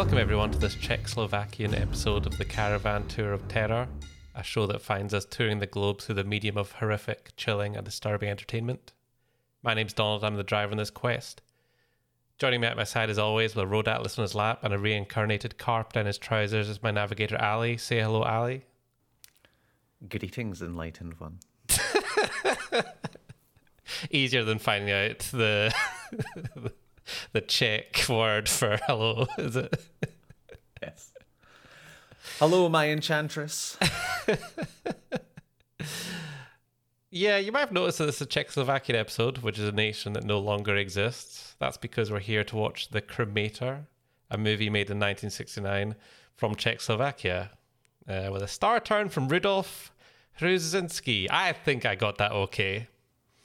Welcome, everyone, to this Czechoslovakian episode of the Caravan Tour of Terror, a show that finds us touring the globe through the medium of horrific, chilling, and disturbing entertainment. My name's Donald, I'm the driver on this quest. Joining me at my side, as always, with a road atlas on his lap and a reincarnated carp down his trousers, is my navigator, Ally. Say hello, Ally. Greetings, enlightened one. Easier than finding out the the Czech word for hello, is it? Yes. Hello, my enchantress. Yeah, you might have noticed that this is a Czechoslovakian episode, which is a nation that no longer exists. That's because we're here to watch The Cremator, a movie made in 1969 from Czechoslovakia, uh, with a star turn from Rudolf Hrušínský. I think I got that okay.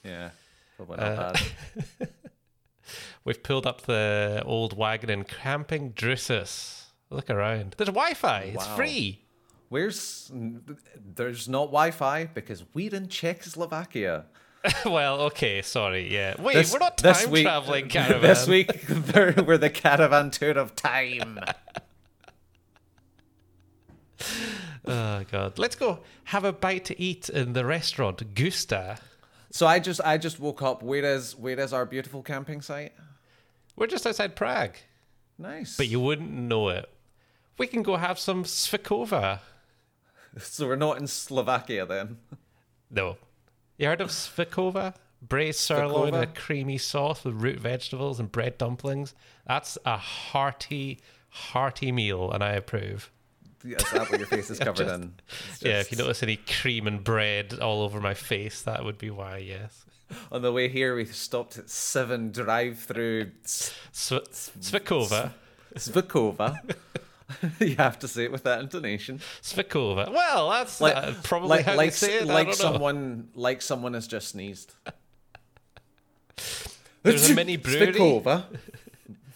Yeah, probably not Uh, bad. We've pulled up the old wagon in Camping Drusus. Look around. There's Wi Fi, it's Wow. free. Where's there's not Wi-Fi because we're in Czechoslovakia. well, okay, sorry, yeah. Wait, This- we're not time week- traveling caravan. This week we're we're the caravan tour of time. Oh god. Let's go have a bite to eat in the restaurant Gusta. So I just I just woke up. Where is where is our beautiful camping site? We're just outside Prague, Nice. but you wouldn't know it. We can go have some svíčková. so we're not in Slovakia then. No. You heard of svíčková? Braised sirloin in a creamy sauce with root vegetables and bread dumplings. That's a hearty, hearty meal, and I approve. Is that what your face is covered Just- in? It's Yeah, if you notice any cream and bread all over my face, that would be why, yes. On the way here, we stopped at seven drive-through Sv- Svíčková. Svíčková. you have to say it with that intonation. Svíčková. Well, that's Like uh, probably like how like, say it. Like know. someone like someone has just sneezed. There's a mini brewery. Svíčková.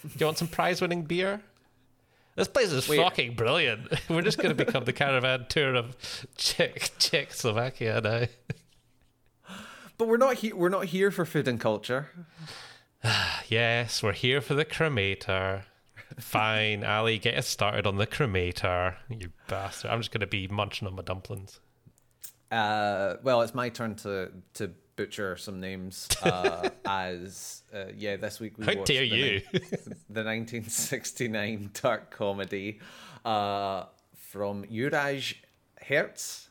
Do you want some prize-winning beer? This place is Wait. fucking brilliant. We're just going to become the caravan tour of Czech Czechoslovakia now. But we're not here. We're not here for food and culture. Yes, we're here for the cremator. Fine, Ally, get us started on the cremator. You bastard! I'm just going to be munching on my dumplings. Uh, well, it's my turn to to butcher some names. Uh, as uh, yeah, this week we How watched dare the you? ni- the 1969 dark comedy uh, from Juraj Herz.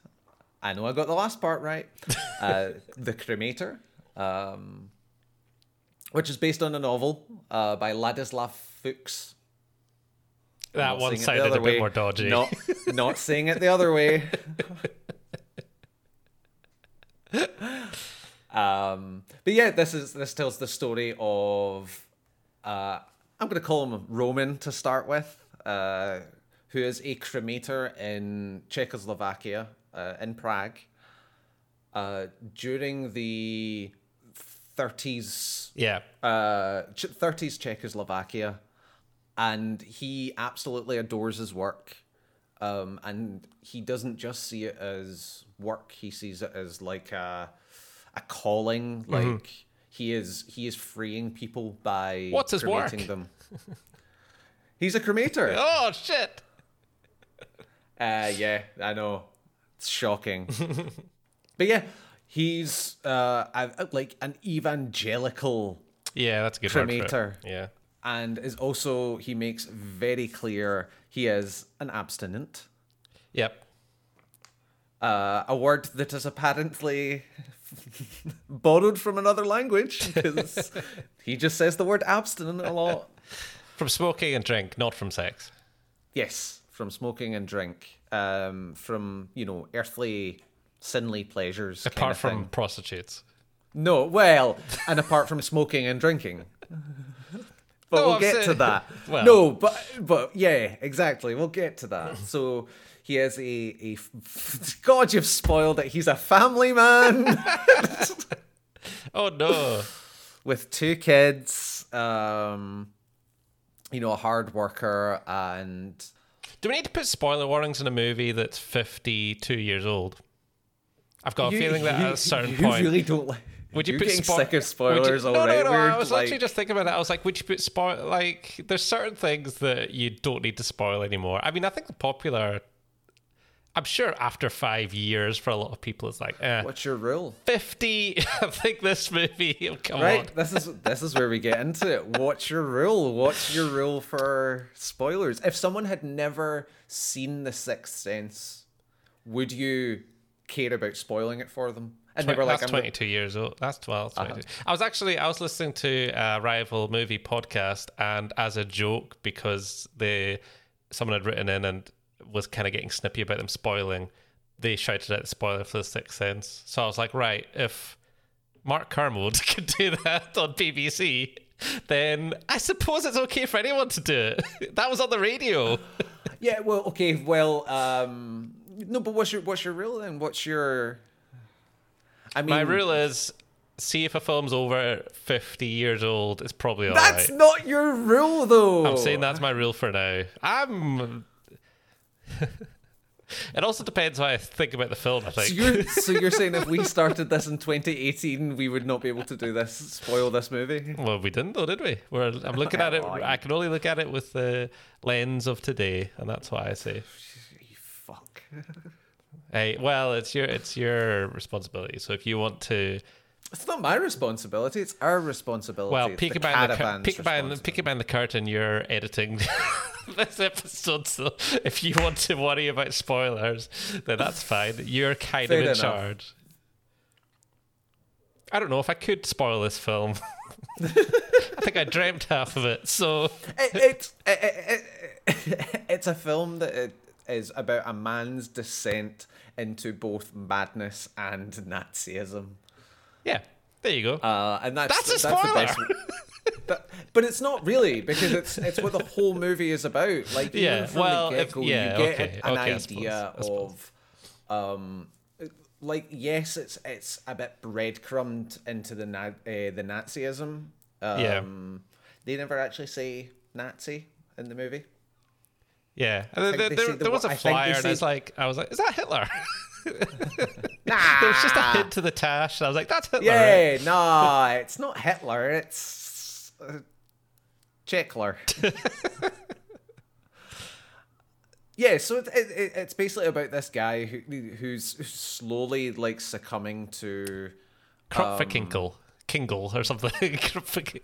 I know I got the last part right. Uh, the Cremator, um, which is based on a novel uh, by Ladislav Fuchs. That one sounded a other bit more dodgy. Not, not saying it the other way. um, but yeah, this is this tells the story of uh, I'm going to call him Roman to start with, uh, who is a cremator in Czechoslovakia, uh, in Prague, uh, during the 30s Yeah, uh, 30s Czechoslovakia, and he absolutely adores his work. Um, and he doesn't just see it as work; he sees it as like a a calling. Like he is he is freeing people by What's his work? them. He's a cremator. Oh shit! Uh, yeah, I know. It's shocking. but yeah, he's uh, a, like an evangelical Yeah, that's a good word for it. Cremator. Yeah. and is also he makes very clear he is an abstinent. Yep. Uh, a word that is apparently borrowed from another language because he just says the word abstinent a lot. From smoking and drink, not from sex. Yes, from smoking and drink, um, from you know earthly, sinly pleasures. kind Apart from prostitutes. no, well, and apart from smoking and drinking. But No, we'll I'm get saying- to that. Well- No, but but yeah, exactly. We'll get to that. So he is a a God. You've spoiled it. He's a family man Oh no. with two kids. Um, you know, a hard worker and Do we need to put spoiler warnings in a movie that's 52 years old? I've got a You- feeling that you- at a certain you point. You really don't like. would you You're put spo- sick of would you- spoilers no, already. No, no, We're I was like- literally just thinking about that. I was like, would you put spoil? Like, there's certain things that you don't need to spoil anymore. I mean, I think the popular. I'm sure after five years, for a lot of people, it's like, eh, What's your rule? 50. I think this movie. Come Right, on. this is this is where we get into it. What's your rule? What's your rule for spoilers? If someone had never seen The Sixth Sense, would you care about spoiling it for them? And they were like, that's I'm Uh-huh. 22 years old. That's 12. 22. I was actually I was listening to a rival movie podcast, and as a joke, because they someone had written in and was kind of getting snippy about them spoiling, they shouted out the spoiler for the Sixth Sense. So I was like, right, if Mark Kermode could do that on BBC, then I suppose it's okay for anyone to do it. that was on the radio. yeah, well, okay, well, um, no, but what's your what's your rule then? What's your? I mean, My rule is. See if a film's over 50 years old, it's probably alright. That's not your rule, though. I'm saying that's my rule for now. I'm. it also depends how I think about the film. I So think. you're so you're saying if we started this in 2018, we would not be able to do this, spoil this movie? well, we didn't, though, did we? We're, I'm looking at it. Oh, I can only look at it with the lens of today, and that's why I say. Fuck. Hey, well, it's your it's your responsibility. So if you want to, It's not my responsibility. It's our responsibility. well, peek the behind the cur- peek behind peek behind the curtain. You're editing this episode, so if you want to worry about spoilers, then that's fine. You're kind Fair of in enough. charge. I don't know if I could spoil this film. I think I dreamt half of it, so It, it, it, it, it- it's a film that it is about a man's descent into both madness and Nazism. Yeah, there you go. Uh, and that's That's a the spoiler. best. That- but it's not really because it's it's what the whole movie is about. Like even Yeah, from well, the get go, yeah, you get okay, an okay, I idea suppose, I of, um, like yes, it's it's a bit breadcrumbed into the na- uh, the Nazism. Um, Yeah. They never actually say Nazi in the movie. yeah, there, there, the there was a I flyer, and say- it's like I was like, is that Hitler? Nah. there was just a hint to the tash, and I was like, that's Hitler. right? Yeah, nah, it's not Hitler. It's uh, Checkler. yeah, so it, it, it- it's basically about this guy who who's slowly like succumbing to. Krupferkinkel, Kingle or something.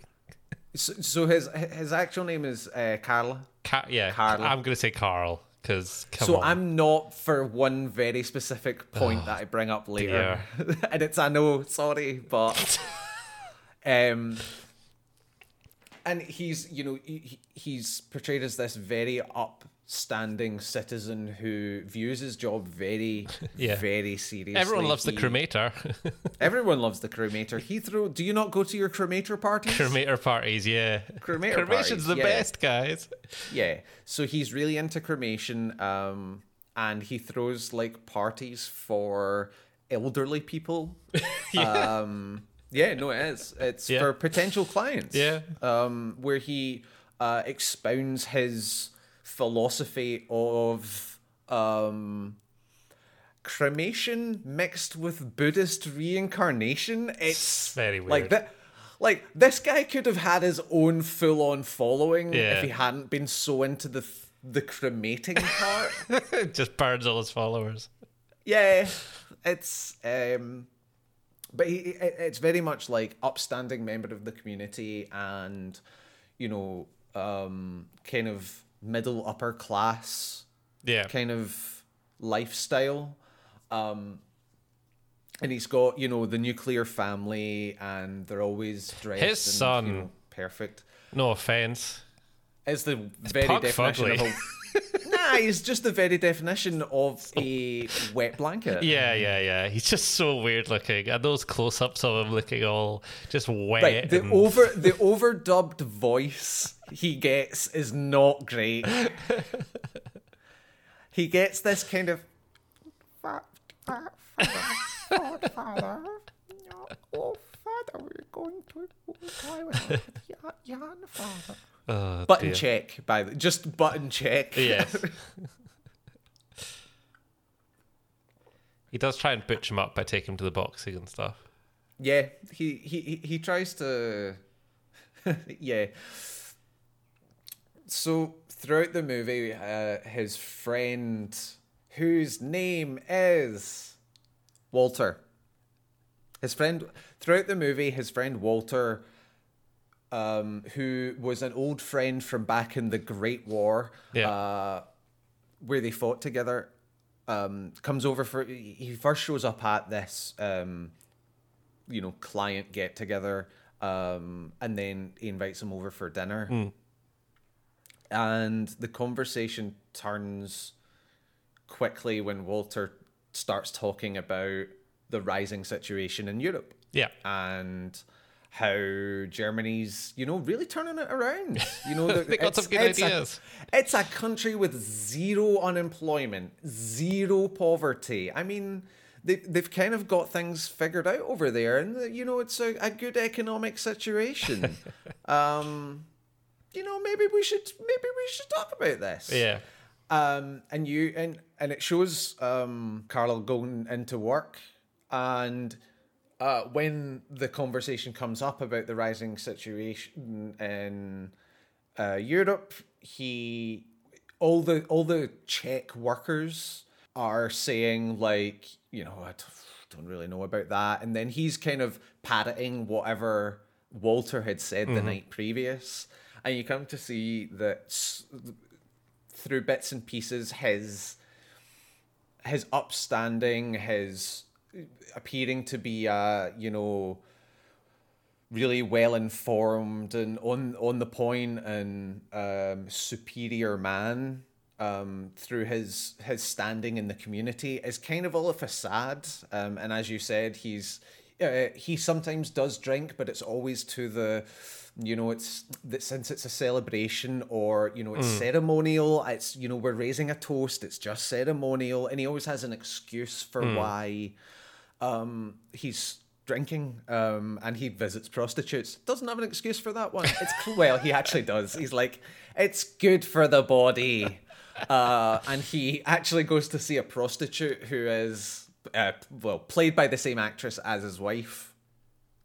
So, so his his actual name is uh, Carla. Ca- yeah, Carl. I'm gonna say Carl because so on. I'm not for one very specific point that I bring up later, and it's I know, sorry, but um, and he's you know he, he- he's portrayed as this very upstanding citizen who views his job very Yeah. very seriously. Everyone loves the cremator. Everyone loves the cremator. He throw. Do you not go to your cremator parties? cremator parties, yeah. Cremator Cremation's parties, the yeah. best, guys. Yeah. So he's really into cremation, um, and he throws like parties for elderly people. Yeah. Um, yeah, no, it is. It's Yeah. for potential clients. Yeah. Um, where he uh, expounds his philosophy of um, cremation mixed with Buddhist reincarnation. It's Very Like weird. that. Like this guy could have had his own full-on following Yeah. if he hadn't been so into the the cremating part. Just burns all his followers. yeah, it's um, but he, it's very much like upstanding member of the community and you know um kind of middle upper class Yeah. kind of lifestyle. Um, and he's got, you know, the nuclear family, and they're always dressed. His son- you know, perfect. No offense. Is the very pug definition fugly. of a. nah, he's just the very definition of a wet blanket. Yeah, yeah, yeah. He's just so weird looking. And those close ups of him looking all just wet. Right, the and- over the overdubbed voice he gets is not great. he gets this kind of Fa- fa- oh, father, father, oh father, we're going to Taiwan. Jan, Jan, father. Oh, button dear. check by the just button check. Yes. he does try and butch him up by taking him to the boxing and stuff. yeah, he he he- tries to, yeah. So throughout the movie, uh, his friend, whose name is Walter, his friend throughout the movie, his friend Walter, um, who was an old friend from back in the Great War, Yeah. uh, where they fought together, um, comes over for. He first shows up at this, um, you know, client get together, um, and then he invites him over for dinner, and the conversation turns quickly when Walter starts talking about the rising situation in Europe Yeah. and how Germany's, you know, really turning it around. You know, They got some it's- good it's a- ideas. it's a country with zero unemployment, zero poverty. I mean, they they've kind of got things figured out over there, and you know, it's a, a good economic situation. um, you know, maybe we should maybe we should talk about this. Yeah. Um, and you and and it shows um Carlo going into work, and uh, when the conversation comes up about the rising situation in uh, Europe, he all the all the Czech workers are saying like, you know, I don't really know about that, and then he's kind of parroting whatever Walter had said the night previous, and you come to see that through bits and pieces his his upstanding, his appearing to be a you know really well informed and on on the point and um, superior man um, through his his standing in the community is kind of all a facade. Um, and as you said, he's uh, he sometimes does drink, but it's always to the you know it's that since it's a celebration or you know it's ceremonial it's you know we're raising a toast it's just ceremonial and he always has an excuse for why um, he's drinking um, and he visits prostitutes. Doesn't have an excuse for that one. It's well, he actually does. He's like, it's good for the body, uh, and he actually goes to see a prostitute who is uh, well played by the same actress as his wife.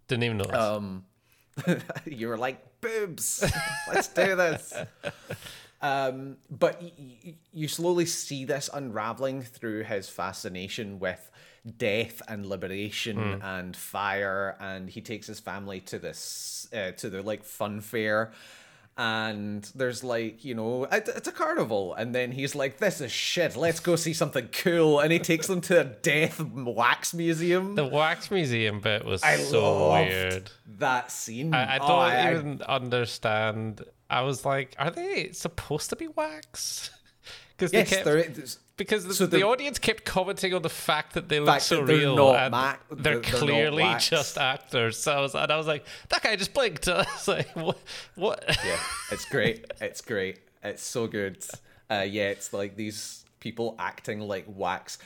Didn't even know this. Um, you were like boobs. Let's do this. Um, but y- y- you slowly see this unraveling through his fascination with death and liberation and fire, and he takes his family to this uh, to the like fun fair. And there's like, you know, it's a carnival. And then he's like, this is shit. Let's go see something cool. And he takes them to a death wax museum. the wax museum bit was I so loved weird. that scene. I, I Oh, don't I- even understand. I was like, are they supposed to be wax? Because Yes, they kept. Because the, so the, the- audience kept commenting on the fact that they look so they're real and they're, they're- clearly just actors. So I was, and I was like, that guy just blinked. I was like, what? what? yeah, it's great. It's great. It's so good. Uh, yeah, it's like these people acting like wax.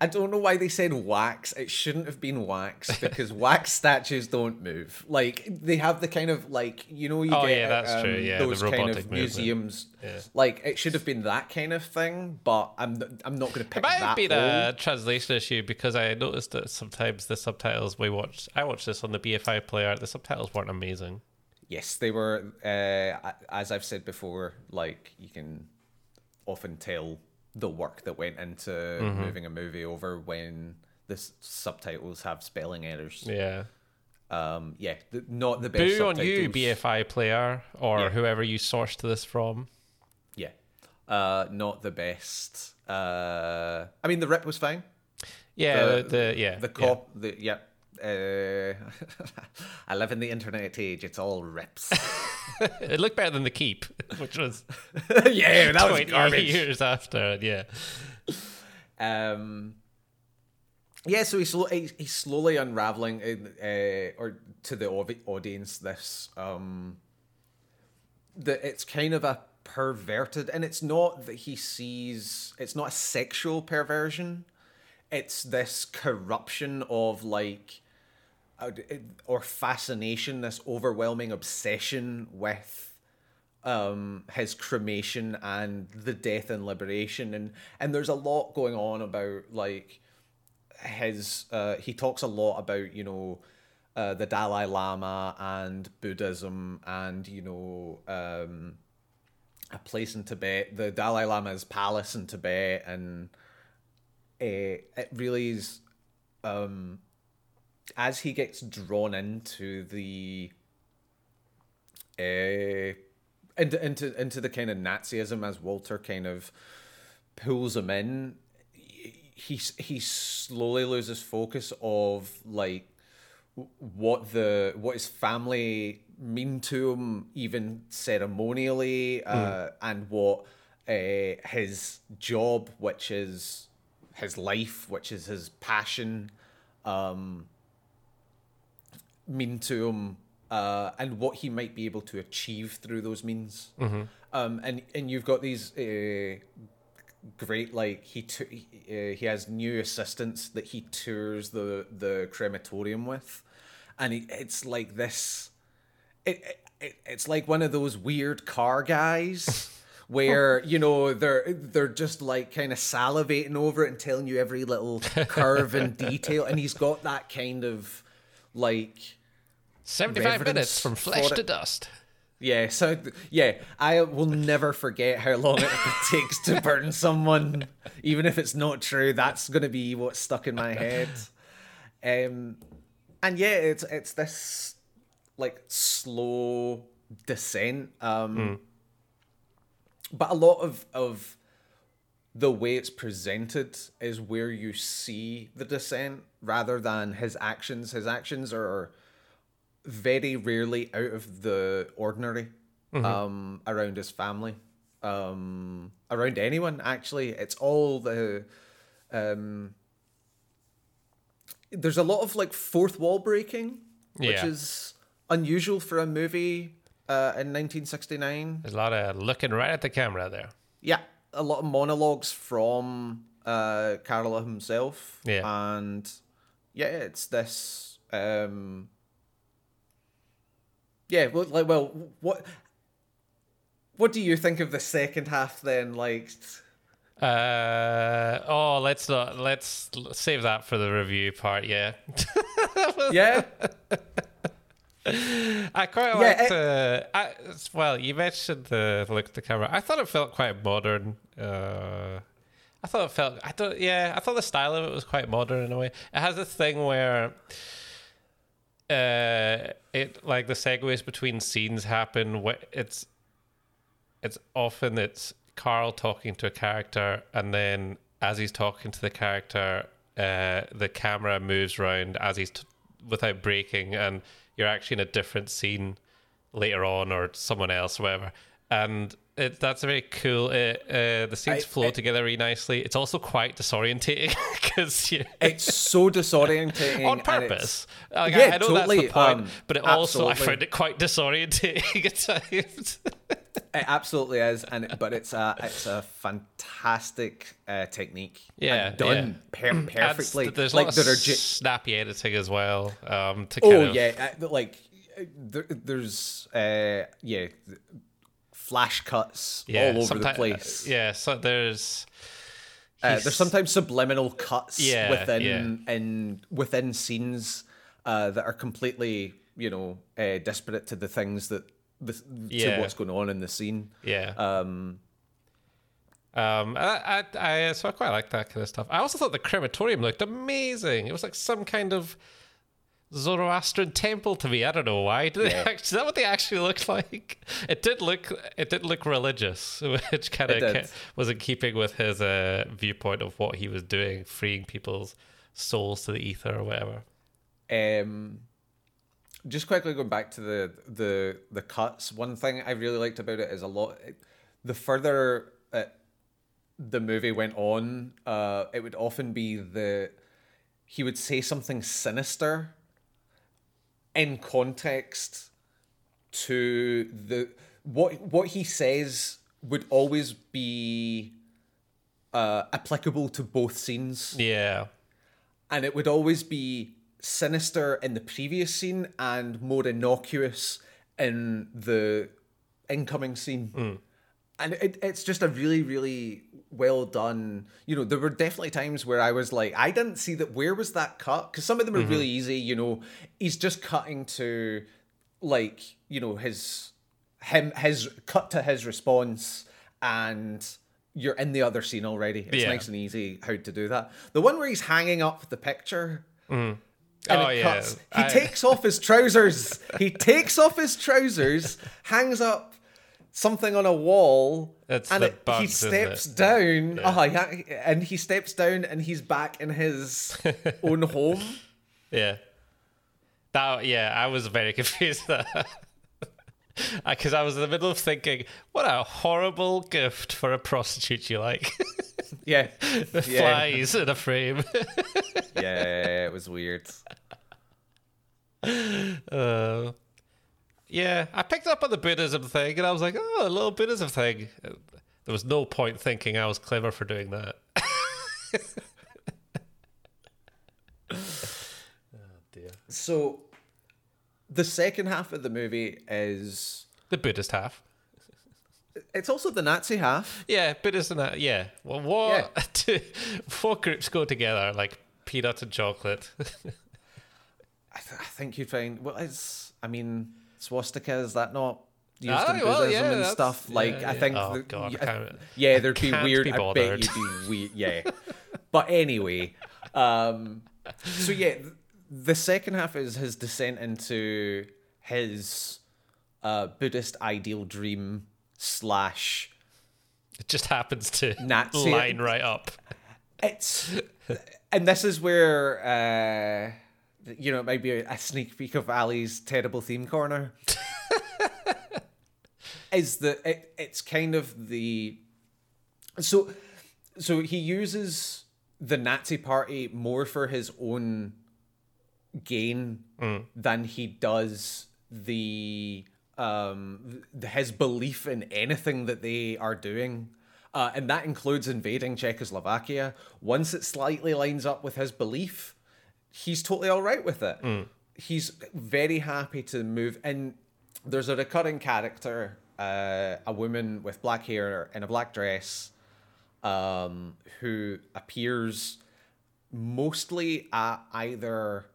I don't know why they said wax. It shouldn't have been wax because wax statues don't move. Like they have the kind of like you know you Oh, get yeah, that's um, true. Yeah, the those kind of movement. museums. Yeah. Like it should have been that kind of thing. But I'm I'm not going to pick It might have that. been hole. a translation issue because I noticed that sometimes the subtitles we watched, I watched this on the BFI player, the subtitles weren't amazing. Yes, they were. Uh, as I've said before, like you can often tell the work that went into Mm-hmm. moving a movie over when the s- subtitles have spelling errors. Yeah. Um, yeah, th- not the best. Boo on you. BFI player, or Yeah. whoever you sourced this from. Yeah, uh, not the best. Uh, I mean, the rip was fine. Yeah, the, the, the yeah, the yeah. cop. The yeah. Uh, I live in the internet age. It's all rips. It looked better than the keep, which was yeah, that was garbage. years after. Yeah, Um, yeah, so he's, slo- he's, he's slowly unraveling, uh, or to the au- audience, this um, that it's kind of a perverted, and it's not that he sees, it's not a sexual perversion, it's this corruption of like, or fascination, this overwhelming obsession with um his cremation and the death and liberation. And and there's a lot going on about like his uh he talks a lot about you know uh, the Dalai Lama and Buddhism and you know um, a place in Tibet, the Dalai Lama's palace in Tibet, and uh, it really is um, as he gets drawn into the uh, into into into the kind of Nazism as Walter kind of pulls him in. He he slowly loses focus of like what the what his family mean to him, even ceremonially, uh, and what uh, his job, which is his life, which is his passion, um, mean to him, uh, and what he might be able to achieve through those means. Um, and and you've got these uh, great like he t- uh, he has new assistants that he tours the the crematorium with, and he, it's like this. It, it it's like one of those weird car guys. Where you know they're they're just like kind of salivating over it and telling you every little curve and detail, and he's got that kind of like 75 Reverence minutes from flesh to dust. yeah, so yeah, I will never forget how long it takes to burn someone, even if it's not true. That's gonna be what's stuck in my head. Um, and yeah, it's it's this like slow descent. Um, but a lot of of the way it's presented is where you see the descent rather than his actions. His actions are very rarely out of the ordinary um, around his family, um, around anyone. Actually, it's all the. Um, there's a lot of like fourth wall breaking, which Yeah. is unusual for a movie uh, in 1969. There's a lot of looking right at the camera there. Yeah, a lot of monologues from uh Carola himself. Yeah. And yeah, it's this um Yeah, well like well what what do you think of the second half then? Like Uh, oh, let's not let's save that for the review part. Yeah, Yeah? I quite Yeah, liked. it- uh, I, well, you mentioned the look at the camera. I thought it felt quite modern. Uh, I thought it felt. I thought, yeah, I thought the style of it was quite modern in a way. It has this thing where, uh, it like the segues between scenes happen. Where it's, it's often it's Carl talking to a character, and then as he's talking to the character, uh, the camera moves around as he's t- without breaking, and you're actually in a different scene later on, or someone else, or whatever. And it, that's very cool. It, uh, the scenes I- flow I- together really nicely. It's also quite disorientating because you It's so disorientating. on purpose. Like, Yeah, I, I know totally, that's the point, um, but it also I absolutely. found it quite disorientating at times. It absolutely is, and but it's a it's a fantastic uh, technique. Yeah, and done yeah. per- Adds- perfectly. there's a like lot of there are snappy editing as well. Um, to kind Oh of, yeah, uh, like uh, there, there's uh yeah, th- flash cuts yeah, all over the place. Yeah, so there's Uh, there's sometimes subliminal cuts Yeah, within in within scenes uh, that are completely you know uh, disparate to the things that the, Yeah. to what's going on in the scene. yeah. Um, Um, I, I, I, so I quite like that kind of stuff. I also thought the crematorium looked amazing. It was like some kind of Zoroastrian temple to me. I don't know why. Did they actually, is that what they actually looked like? It did look. It did look religious, which kind of was in keeping with his uh, viewpoint of what he was doing, freeing people's souls to the ether or whatever. Um, just quickly going back to the the the cuts. One thing I really liked about it is a lot. The further uh, the movie went on, uh, it would often be the he would say something sinister in context to the what what he says would always be uh, applicable to both scenes. Yeah, and it would always be sinister in the previous scene and more innocuous in the incoming scene. And it, it's just a really really well done you know there were definitely times where i was like i didn't see that where was that cut because some of them are really mm-hmm. easy you know he's just cutting to like you know his him his cut to his response and you're in the other scene already it's Yeah. nice and easy how to do that the one where he's hanging up the picture mm. and Oh, yeah. cuts. He I- takes off his trousers. He takes off his trousers, hangs up something on a wall, It's and it- he bugs, isn't steps down. Oh, yeah, and he steps down, and he's back in his own home. Yeah. That yeah, I was very confused because I was in the middle of thinking, what a horrible gift for a prostitute you like. Yeah, the Yeah. flies in a frame. yeah, it was weird. Uh, yeah, I picked up on the Buddhism thing and I was like, oh, a little Buddhism thing. There was no point thinking I was clever for doing that. Oh dear. So, the second half of the movie is The Buddhist half. it's also the Nazi half. Yeah, Buddhism. uh, Yeah. Well, what? Two, what groups go together like peanut and chocolate? I, th- I think you'd find well, it's I mean swastika is that not used Ah, in well, Buddhism yeah, and that's- stuff? Like yeah, I yeah. think Oh, the- God, yeah, I can't- yeah, there'd be can't weird. be I bet you'd be weird. Yeah, but anyway, um, so yeah, the second half is his descent into his uh, Buddhist ideal dream slash it just happens to Nazi- line right up. it's and this is where uh you know it might be a, a sneak peek of ally's terrible theme corner. Is that it, it's kind of the so so he uses the nazi party more for his own gain than he does the um th- his belief in anything that they are doing. Uh, and that includes invading Czechoslovakia. Once it slightly lines up with his belief, he's totally all right with it. He's very happy to move. And there's a recurring character, uh, a woman with black hair in a black dress, um, who appears mostly at either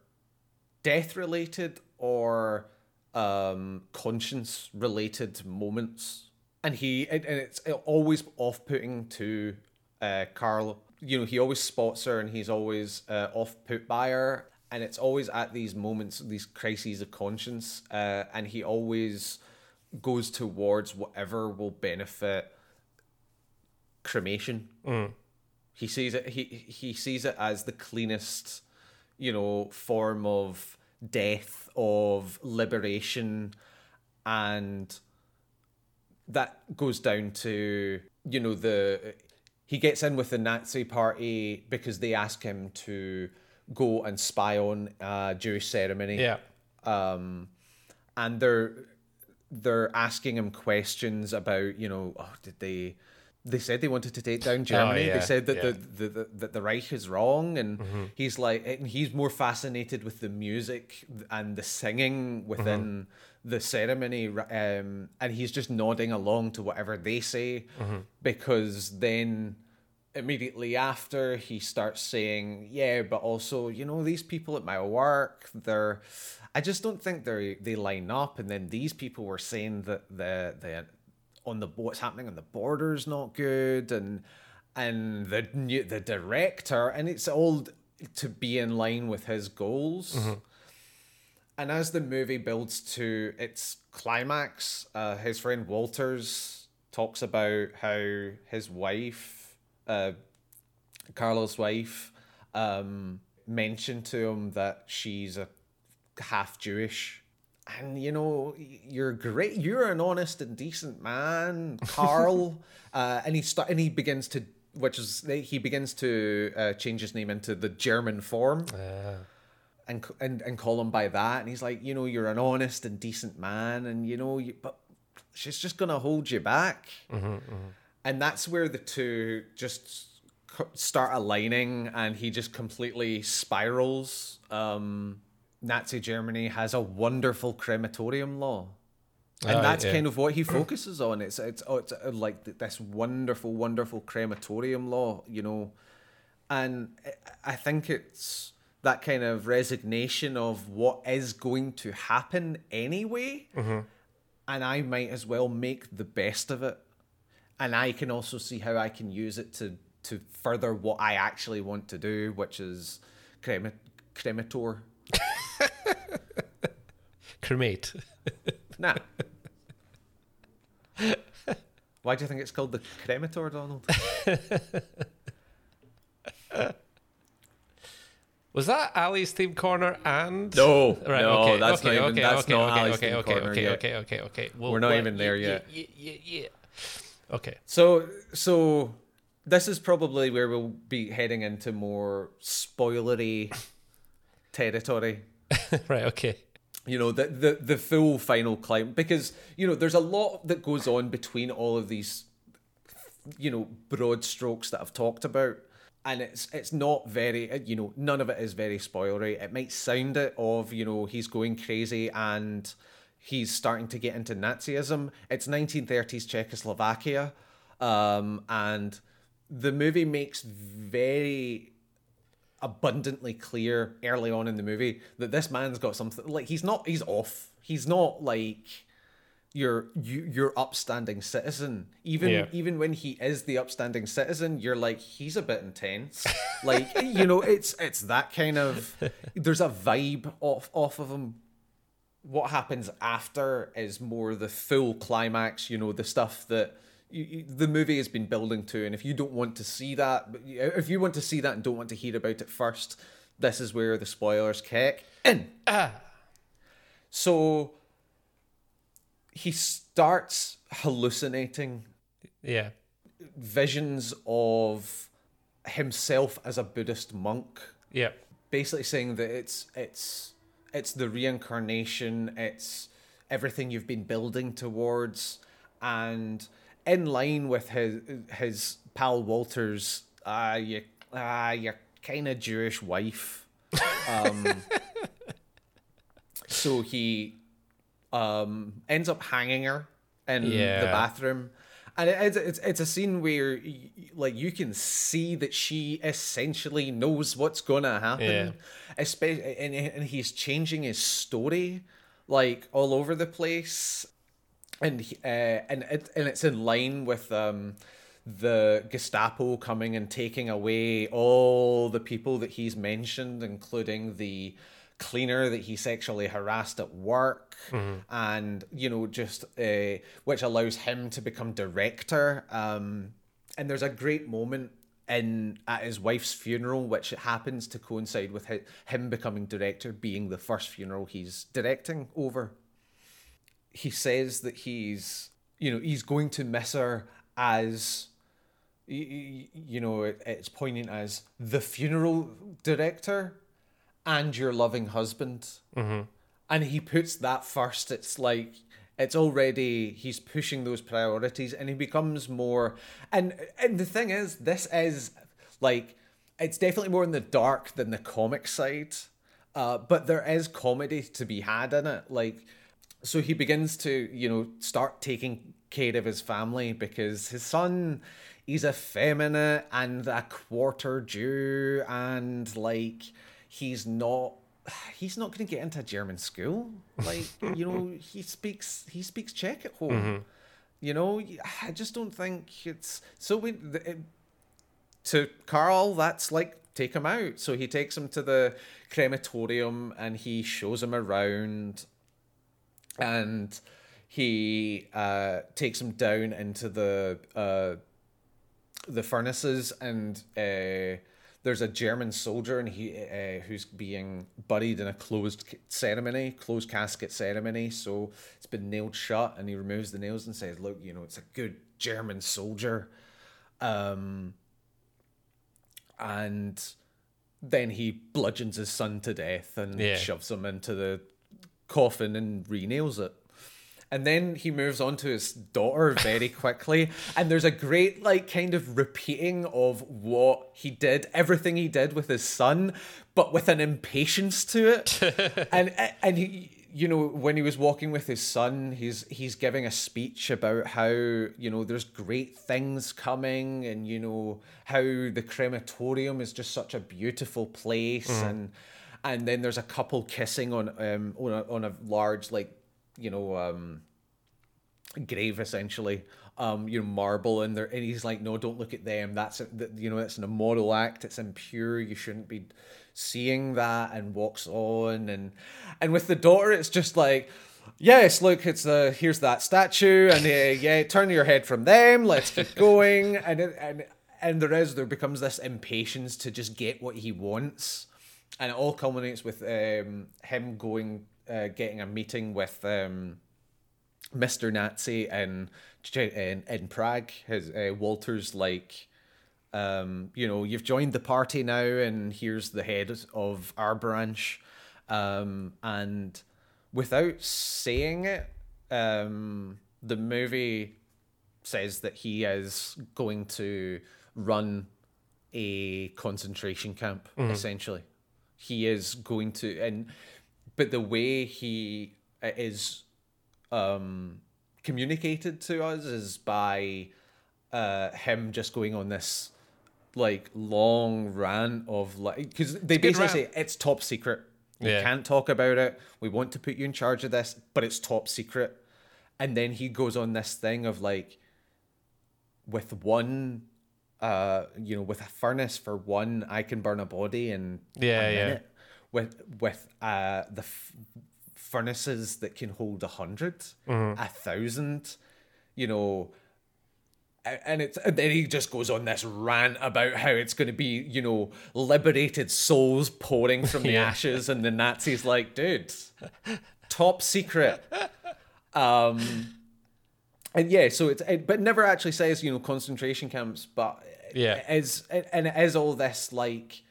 death related or um conscience related moments and he and and it's always off putting to uh carl you know he always spots her and he's always uh, off put by her. And it's always at these moments these crises of conscience uh and he always goes towards whatever will benefit cremation. He sees it he he sees it as the cleanest you know form of death of liberation. And that goes down to you know the he gets in with the nazi party because they ask him to go and spy on a jewish ceremony Yeah. um, and they're they're asking him questions about you know oh, did they they said they wanted to take down oh, Germany. Oh, yeah, they said that yeah. the, the, the that the Reich is wrong, and mm-hmm. he's like and he's more fascinated with the music and the singing within mm-hmm. the ceremony, um, and he's just nodding along to whatever they say mm-hmm. because then immediately after he starts saying yeah but also you know these people at my work they're i just don't think they they line up and then these people were saying that the the on the what's happening on the border is not good and and the new the director and it's all to be in line with his goals and as the movie builds to its climax, uh, his friend Walters talks about how his wife, uh, Carlo's wife, um, mentioned to him that she's a half Jewish. And you know, you're great. You're an honest and decent man, Carl. uh, and he start and he begins to, which is he begins to uh, change his name into the German form. And and and call him by that. And he's like you know you're an honest and decent man and you know you, but she's just gonna hold you back. And that's where the two just start aligning and he just completely spirals um nazi germany has a wonderful crematorium law and Aye, that's yeah. kind of what he focuses on. It's it's oh, it's uh, like th- this wonderful, wonderful crematorium law, you know, and I- think it's that kind of resignation of what is going to happen anyway, and I might as well make the best of it, and I can also see how I can use it to to further what I actually want to do, which is crema- cremator. Cremate. Nah. Why do you think it's called the cremator, Donald? Was that Ally's theme corner and No, Right, no, okay, that's okay, not even okay, that's okay, not okay, Ally's okay, theme okay, corner okay, yet. okay, okay, okay. Well, We're not well, even there yeah, yet. Yeah, yeah, yeah. Okay. So, so this is probably where we'll be heading into more spoilery territory. right. Okay. you know the the the full final climb because you know there's a lot that goes on between all of these you know broad strokes that I've talked about and it's it's not very you know none of it is very spoilery it might sound it of you know he's going crazy and he's starting to get into Nazism it's 1930s Czechoslovakia um and the movie makes very abundantly clear early on in the movie that this man's got something like he's not he's off. He's not like your you, your upstanding citizen. Even Yeah. even when he is the upstanding citizen you're like he's a bit intense. Like you know it's it's that kind of there's a vibe off off of him. What happens after is more the full climax you know the stuff that you, you- the movie has been building to and if you don't want to see that if you want to see that and don't want to hear about it first this is where the spoilers kick in ah. so he starts hallucinating Yeah. visions of himself as a buddhist monk Yeah. basically saying that it's it's it's the reincarnation it's everything you've been building towards and in line with his his pal walter's ah you ah you're kind of jewish wife. Um so he um ends up hanging her in the bathroom. And it's, it's it's a scene where like you can see that she essentially knows what's gonna happen Yeah. especially and, and he's changing his story like all over the place and uh, and it and it's in line with um the Gestapo coming and taking away all the people that he's mentioned, including the cleaner that he sexually harassed at work, and you know just uh, which allows him to become director. Um, and there's a great moment in at his wife's funeral, which happens to coincide with hi- him becoming director, being the first funeral he's directing over he says that he's you know he's going to miss her as you know it's poignant as the funeral director and your loving husband. And he puts that first. It's like it's already he's pushing those priorities and he becomes more and and the thing is this is like it's definitely more in the dark than the comic side uh, but there is comedy to be had in it. Like so he begins to you know start taking care of his family because his son he's effeminate and a quarter jew and like he's not he's not going to get into a german school. Like you know he speaks he speaks czech at home. Mm-hmm. You know i just don't think it's so we it, to Carl, that's like take him out. So he takes him to the crematorium and he shows him around, and he uh, takes him down into the uh, the furnaces and. Uh, there's a German soldier and he uh, who's being buried in a closed ceremony, closed casket ceremony. So it's been nailed shut, and he removes the nails and says, "Look, you know, it's a good German soldier." Um, and then he bludgeons his son to death and Yeah. shoves him into the coffin and re-nails it. And then he moves on to his daughter very quickly, and there's a great like kind of repeating of what he did, everything he did with his son, but with an impatience to it. and and he, you know when he was walking with his son he's he's giving a speech about how you know there's great things coming and you know how the crematorium is just such a beautiful place mm-hmm. and and then there's a couple kissing on um on a, on a large like you know um grave essentially. Um you know marble and there and he's like no don't look at them. That's a, that you know it's an immoral act. It's impure. You shouldn't be seeing that and walks on. And and with the daughter it's just like yes look it's the here's that statue and uh, yeah turn your head from them. Let's keep going. And it, and and there is there becomes this impatience to just get what he wants and it all culminates with um him going uh, getting a meeting with um Mr. Nazi in in, in Prague. His uh, Walter's like, um, you know, you've joined the party now, and here's the head of our branch. Um, and without saying it, um, the movie says that he is going to run a concentration camp. Essentially, he is going to, and but the way he is um communicated to us is by uh him just going on this like long rant of like because they good basically say it's top secret. You Yeah. can't talk about it. We want to put you in charge of this but it's top secret. And then he goes on this thing of like with one uh you know with a furnace for one i can burn a body in Yeah, a yeah. minute. with with uh the f- furnaces that can hold a 100 Mm-hmm. a thousand you know and it's and then he just goes on this rant about how it's going to be you know liberated souls pouring from the Yeah. ashes and the nazis like dude top secret um and yeah so it's it, but never actually says you know concentration camps but Yeah. it is and it is all this like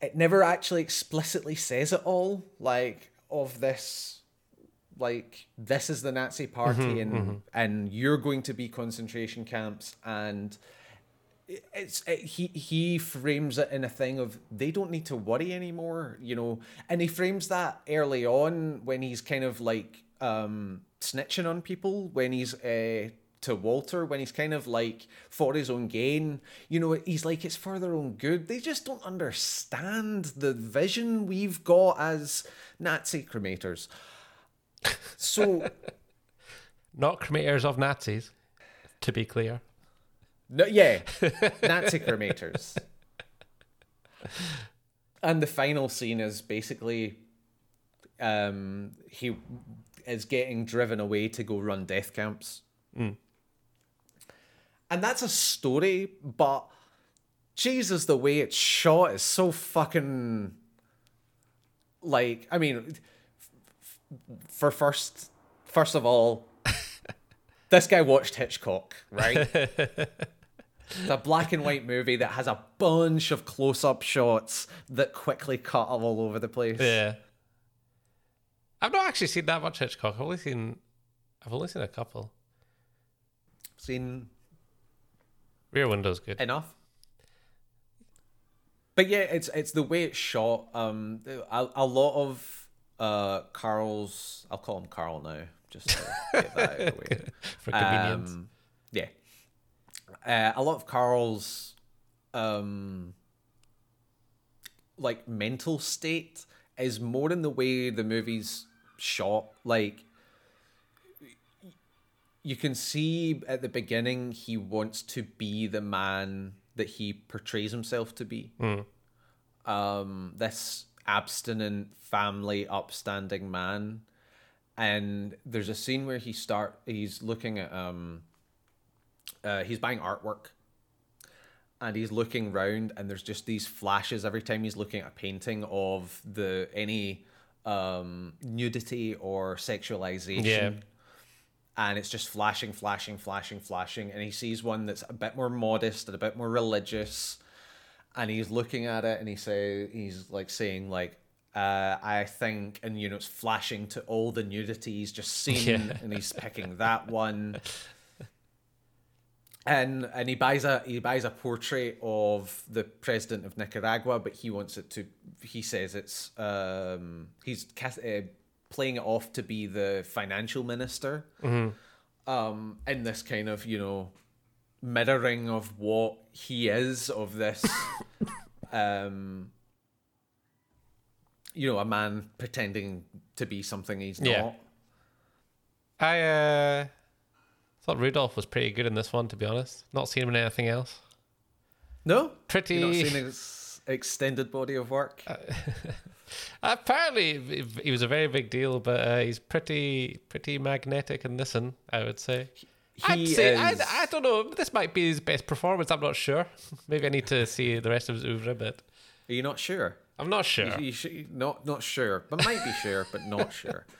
it never actually explicitly says it all like of this like this is the nazi party and and you're going to be concentration camps and it's it, he he frames it in a thing of they don't need to worry anymore you know and he frames that early on when he's kind of like um snitching on people when he's uh to Walter when he's kind of like for his own gain. You know he's like it's for their own good. They just don't understand the vision we've got as Nazi cremators so Not cremators of Nazis, to be clear. No, yeah, Nazi cremators. And the final scene is basically, um, he is getting driven away to go run death camps, and that's a story. But Jesus, the way it's shot is so fucking like. I mean, for first, first of all, this guy watched Hitchcock, right? It's a black and white movie that has a bunch of close up shots that quickly cut all over the place. Yeah. I've not actually seen that much Hitchcock. I've only seen I've only seen a couple. Seen Rear Window's good. enough. But yeah, it's it's the way it's shot. Um, a, a lot of uh Carl's. I'll call him Carl now, just to get that out of the way. For convenience. Um, yeah. Uh, a lot of Carl's um like mental state is more in the way the movie's shot. Like you can see at the beginning he wants to be the man that he portrays himself to be. Um, this abstinent, family, upstanding man. And there's a scene where he start he's looking at um uh, he's buying artwork and he's looking round and there's just these flashes every time he's looking at a painting of the any um nudity or sexualization Yeah. And it's just flashing flashing flashing flashing and he sees one that's a bit more modest and a bit more religious and he's looking at it and he say he's like saying like uh, I think, and you know, it's flashing to all the nudity he's just seen, Yeah. and he's picking that one and and he buys a he buys a portrait of the president of Nicaragua, but he wants it to. He says it's um, he's uh, playing it off to be the financial minister. Um, in this kind of you know mirroring of what he is of this, um, you know, a man pretending to be something he's Yeah. not. I uh, thought Rudolf was pretty good in this one, to be honest. Not seen him in anything else. No, Pretty. Not seen his extended body of work. Apparently, he was a very big deal, but uh, he's pretty pretty magnetic in this one, I would say. I'd He say I, is- I don't know. This might be his best performance. I'm not sure. Maybe I need to see the rest of his oeuvre, but Are you not sure? I'm not sure. You, you not not sure, but might be sure, but not sure.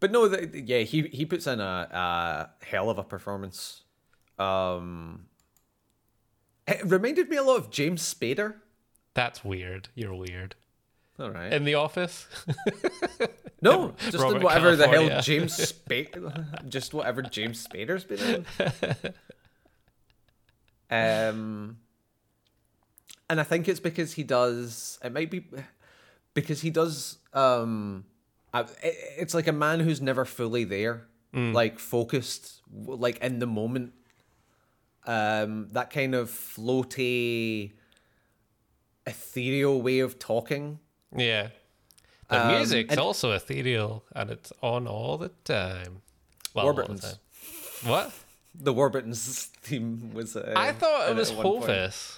But no, the, yeah, he he puts in a, a hell of a performance. Um, it reminded me a lot of James Spader. That's weird. You're weird. All right. In the office, no, just Robert in whatever the hell James Spader, just whatever James Spader's been in. Um, and I think it's because he does. It might be because he does. Um, it's like a man who's never fully there, like focused, like in the moment. Um, that kind of floaty, ethereal way of talking. Yeah. The Um, music's and- also ethereal, and it's on all the time. Well, all the Warburton's. time. What? The Warburton's theme was. Uh, I thought it was at one point. Hovis.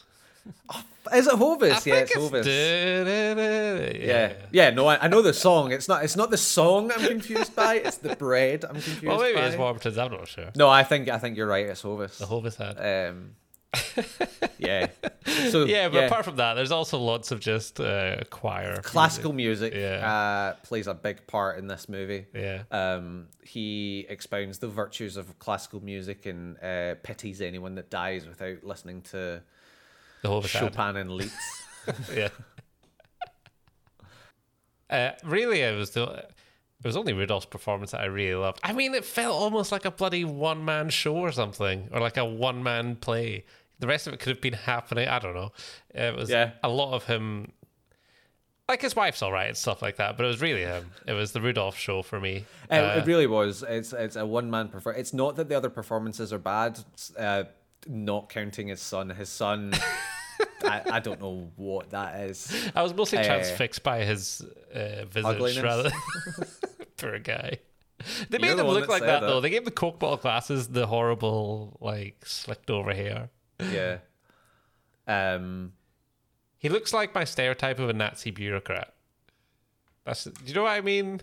Is it Hovis? Yeah, it's Hovis. Yeah, yeah. No, I, I know the song. It's not. It's not the song I'm confused by. It's the bread I'm confused by. Well, maybe by. it's Warburton's. I'm not sure. No, I think I think you're right. It's Hovis. The Hovis had. Um, yeah. So yeah, but apart from that, there's also lots of just uh, choir. classical music, Yeah. uh, plays a big part in this movie. Yeah. Um, he expounds the virtues of classical music and uh, pities anyone that dies without listening to The whole. Chopin and Liszt. yeah. Uh, really, it was the it was only Rudolf's performance that I really loved. I mean, it felt almost like a bloody one man show or something, or like a one man play. The rest of it could have been happening. I don't know. It was Yeah. a lot of him. Like his wife's all right and stuff like that, but it was really him. It was the Rudolf show for me. It, Uh, it really was. It's it's a one man performance. It's not that the other performances are bad. Uh, not counting his son. His son. I, I don't know what that is. I was mostly Uh, transfixed by his uh, visage Ugliness. rather. Poor guy. They made You're the him look like that, that. though. They gave the coke bottle glasses the horrible, like slicked over hair. Yeah. Um. He looks like my stereotype of a Nazi bureaucrat. That's. Do you know what I mean?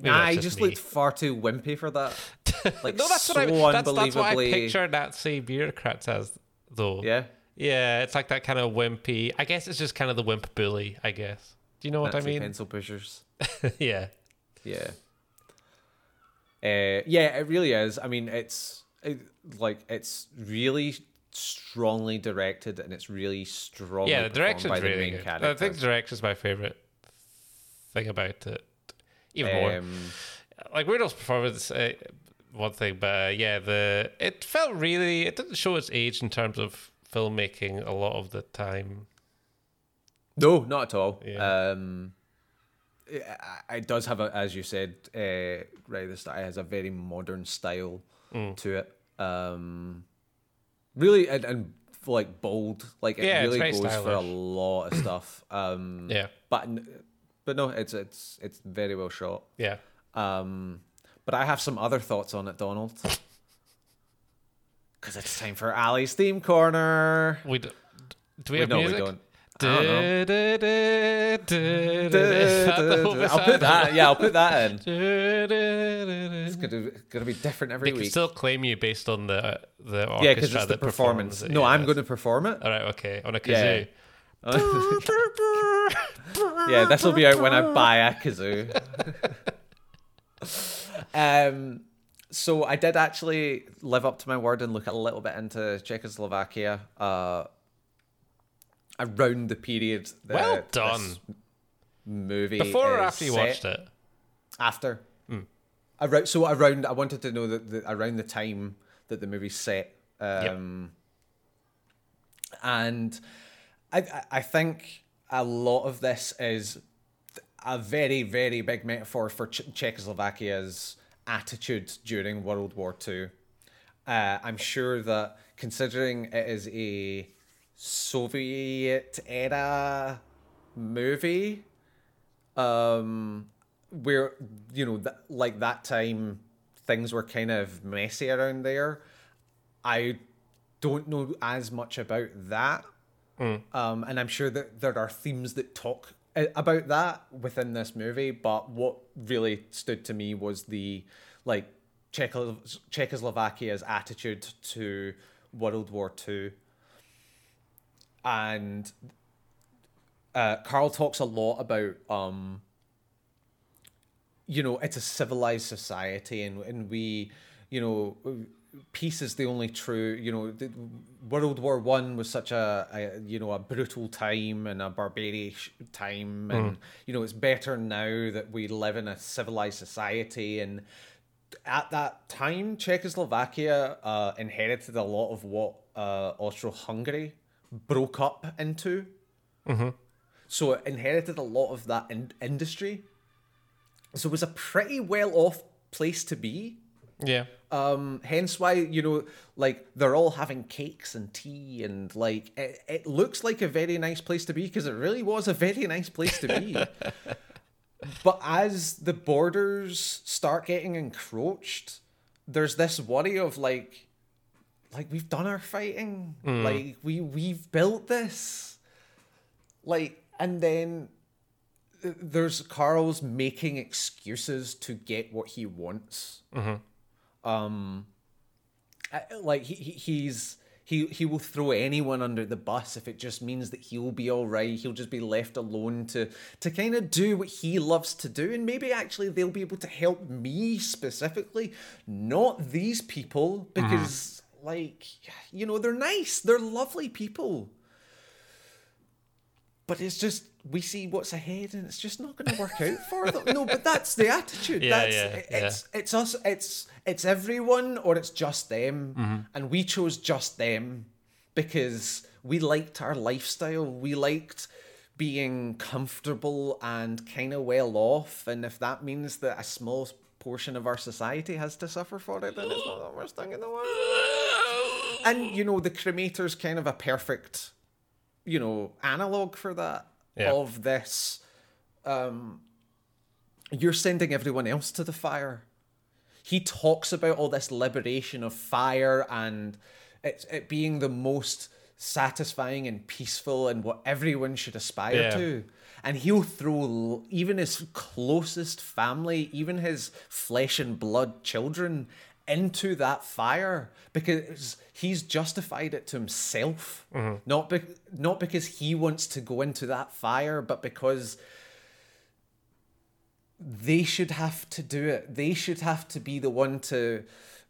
Maybe Nah, he just me. looked far too wimpy for that. Like No, that's so what I. That's, that's what I picture Nazi bureaucrats as, though. Yeah. Yeah, it's like that kind of wimpy. I guess it's just kind of the wimp bully. I guess. Do you know what I mean? pencil pushers. yeah. Yeah. Uh, yeah, it really is. I mean, it's it, like it's really strongly directed and it's really strong. yeah, the direction's by the really main good. character. I think the direction's my favorite thing about it. Even more, Um, like Rudolf's performance, uh, one thing, but uh, yeah, the it felt really. It didn't show its age in terms of filmmaking a lot of the time. No, not at all. Yeah. Um, it, it does have a, as you said, uh, right at the start, it has a very modern style Mm. to it. Um, really, and, and like bold, like it Yeah, really goes for a lot of stuff. Um, Yeah, but but no, it's it's it's very well shot. yeah. Um, but I have some other thoughts on it, Donald. Because it's time for Ally's theme corner. We d- do we Wait, have no, music? we don't. I'll put that. Yeah, I'll put that in. It's gonna, gonna be different every They can week. still claim you based on the the orchestra yeah, because it's the performance. No, yeah. I'm going to perform it. All right, okay, on a Yeah. kazoo. yeah, this will be out when I buy a kazoo. um, so I did actually live up to my word and look a little bit into Czechoslovakia. Uh, around the period. That Well this done. Movie Before or after you set. watched it? After. Around, so around, I wanted to know that the, around the time that the movie set, Um, And I, I- think a lot of this is a very, very big metaphor for Ch- Czechoslovakia's attitude during World War II. Uh, I'm sure that considering it is a Soviet era movie, um, where you know, th- like that time, things were kind of messy around there. I don't know as much about that, um, and I'm sure that there are themes that talk uh, about that within this movie. But what really stood to me was the like Czechos- Czechoslovakia's attitude to World War Two, and uh, Carl talks a lot about um, you know it's a civilized society and and we you know peace is the only true you know the, world war one was such a, a you know a brutal time and a barbaric time and you know it's better now that we live in a civilized society. And at that time czechoslovakia uh, inherited a lot of what uh, austro-hungary broke up into. So it inherited a lot of that in- industry. So it was a pretty well off place to be. Yeah. um hence why you know like they're all having cakes and tea and like it, it looks like a very nice place to be because it really was a very nice place to be. But as the borders start getting encroached there's this worry of like like we've done our fighting. Mm. Like we we've built this. Like and then there's Carl's making excuses to get what he wants. Mm-hmm. Um like he, he he's he he will throw anyone under the bus if it just means that he'll be all right he'll just be left alone to to kind of do what he loves to do. And maybe actually they'll be able to help me specifically not these people mm-hmm. because like you know they're nice. They're lovely people. But it's just we see what's ahead and it's just not going to work out for them. No but that's the attitude. Yeah, that's yeah, it's it's us it's it's everyone or it's just them. Mm-hmm. And we chose just them because we liked our lifestyle. We liked being comfortable and kind of well off. And if that means that a small portion of our society has to suffer for it then it's not the worst thing in the world and you know the cremator's kind of a perfect you know analog for that Yeah. of this um you're sending everyone else to the fire he talks about all this liberation of fire and it, it being the most satisfying and peaceful and what everyone should aspire Yeah. to and he'll throw even his closest family even his flesh and blood children into that fire because he's justified it to himself mm-hmm. not be- not because he wants to go into that fire but because they should have to do it. They should have to be the one to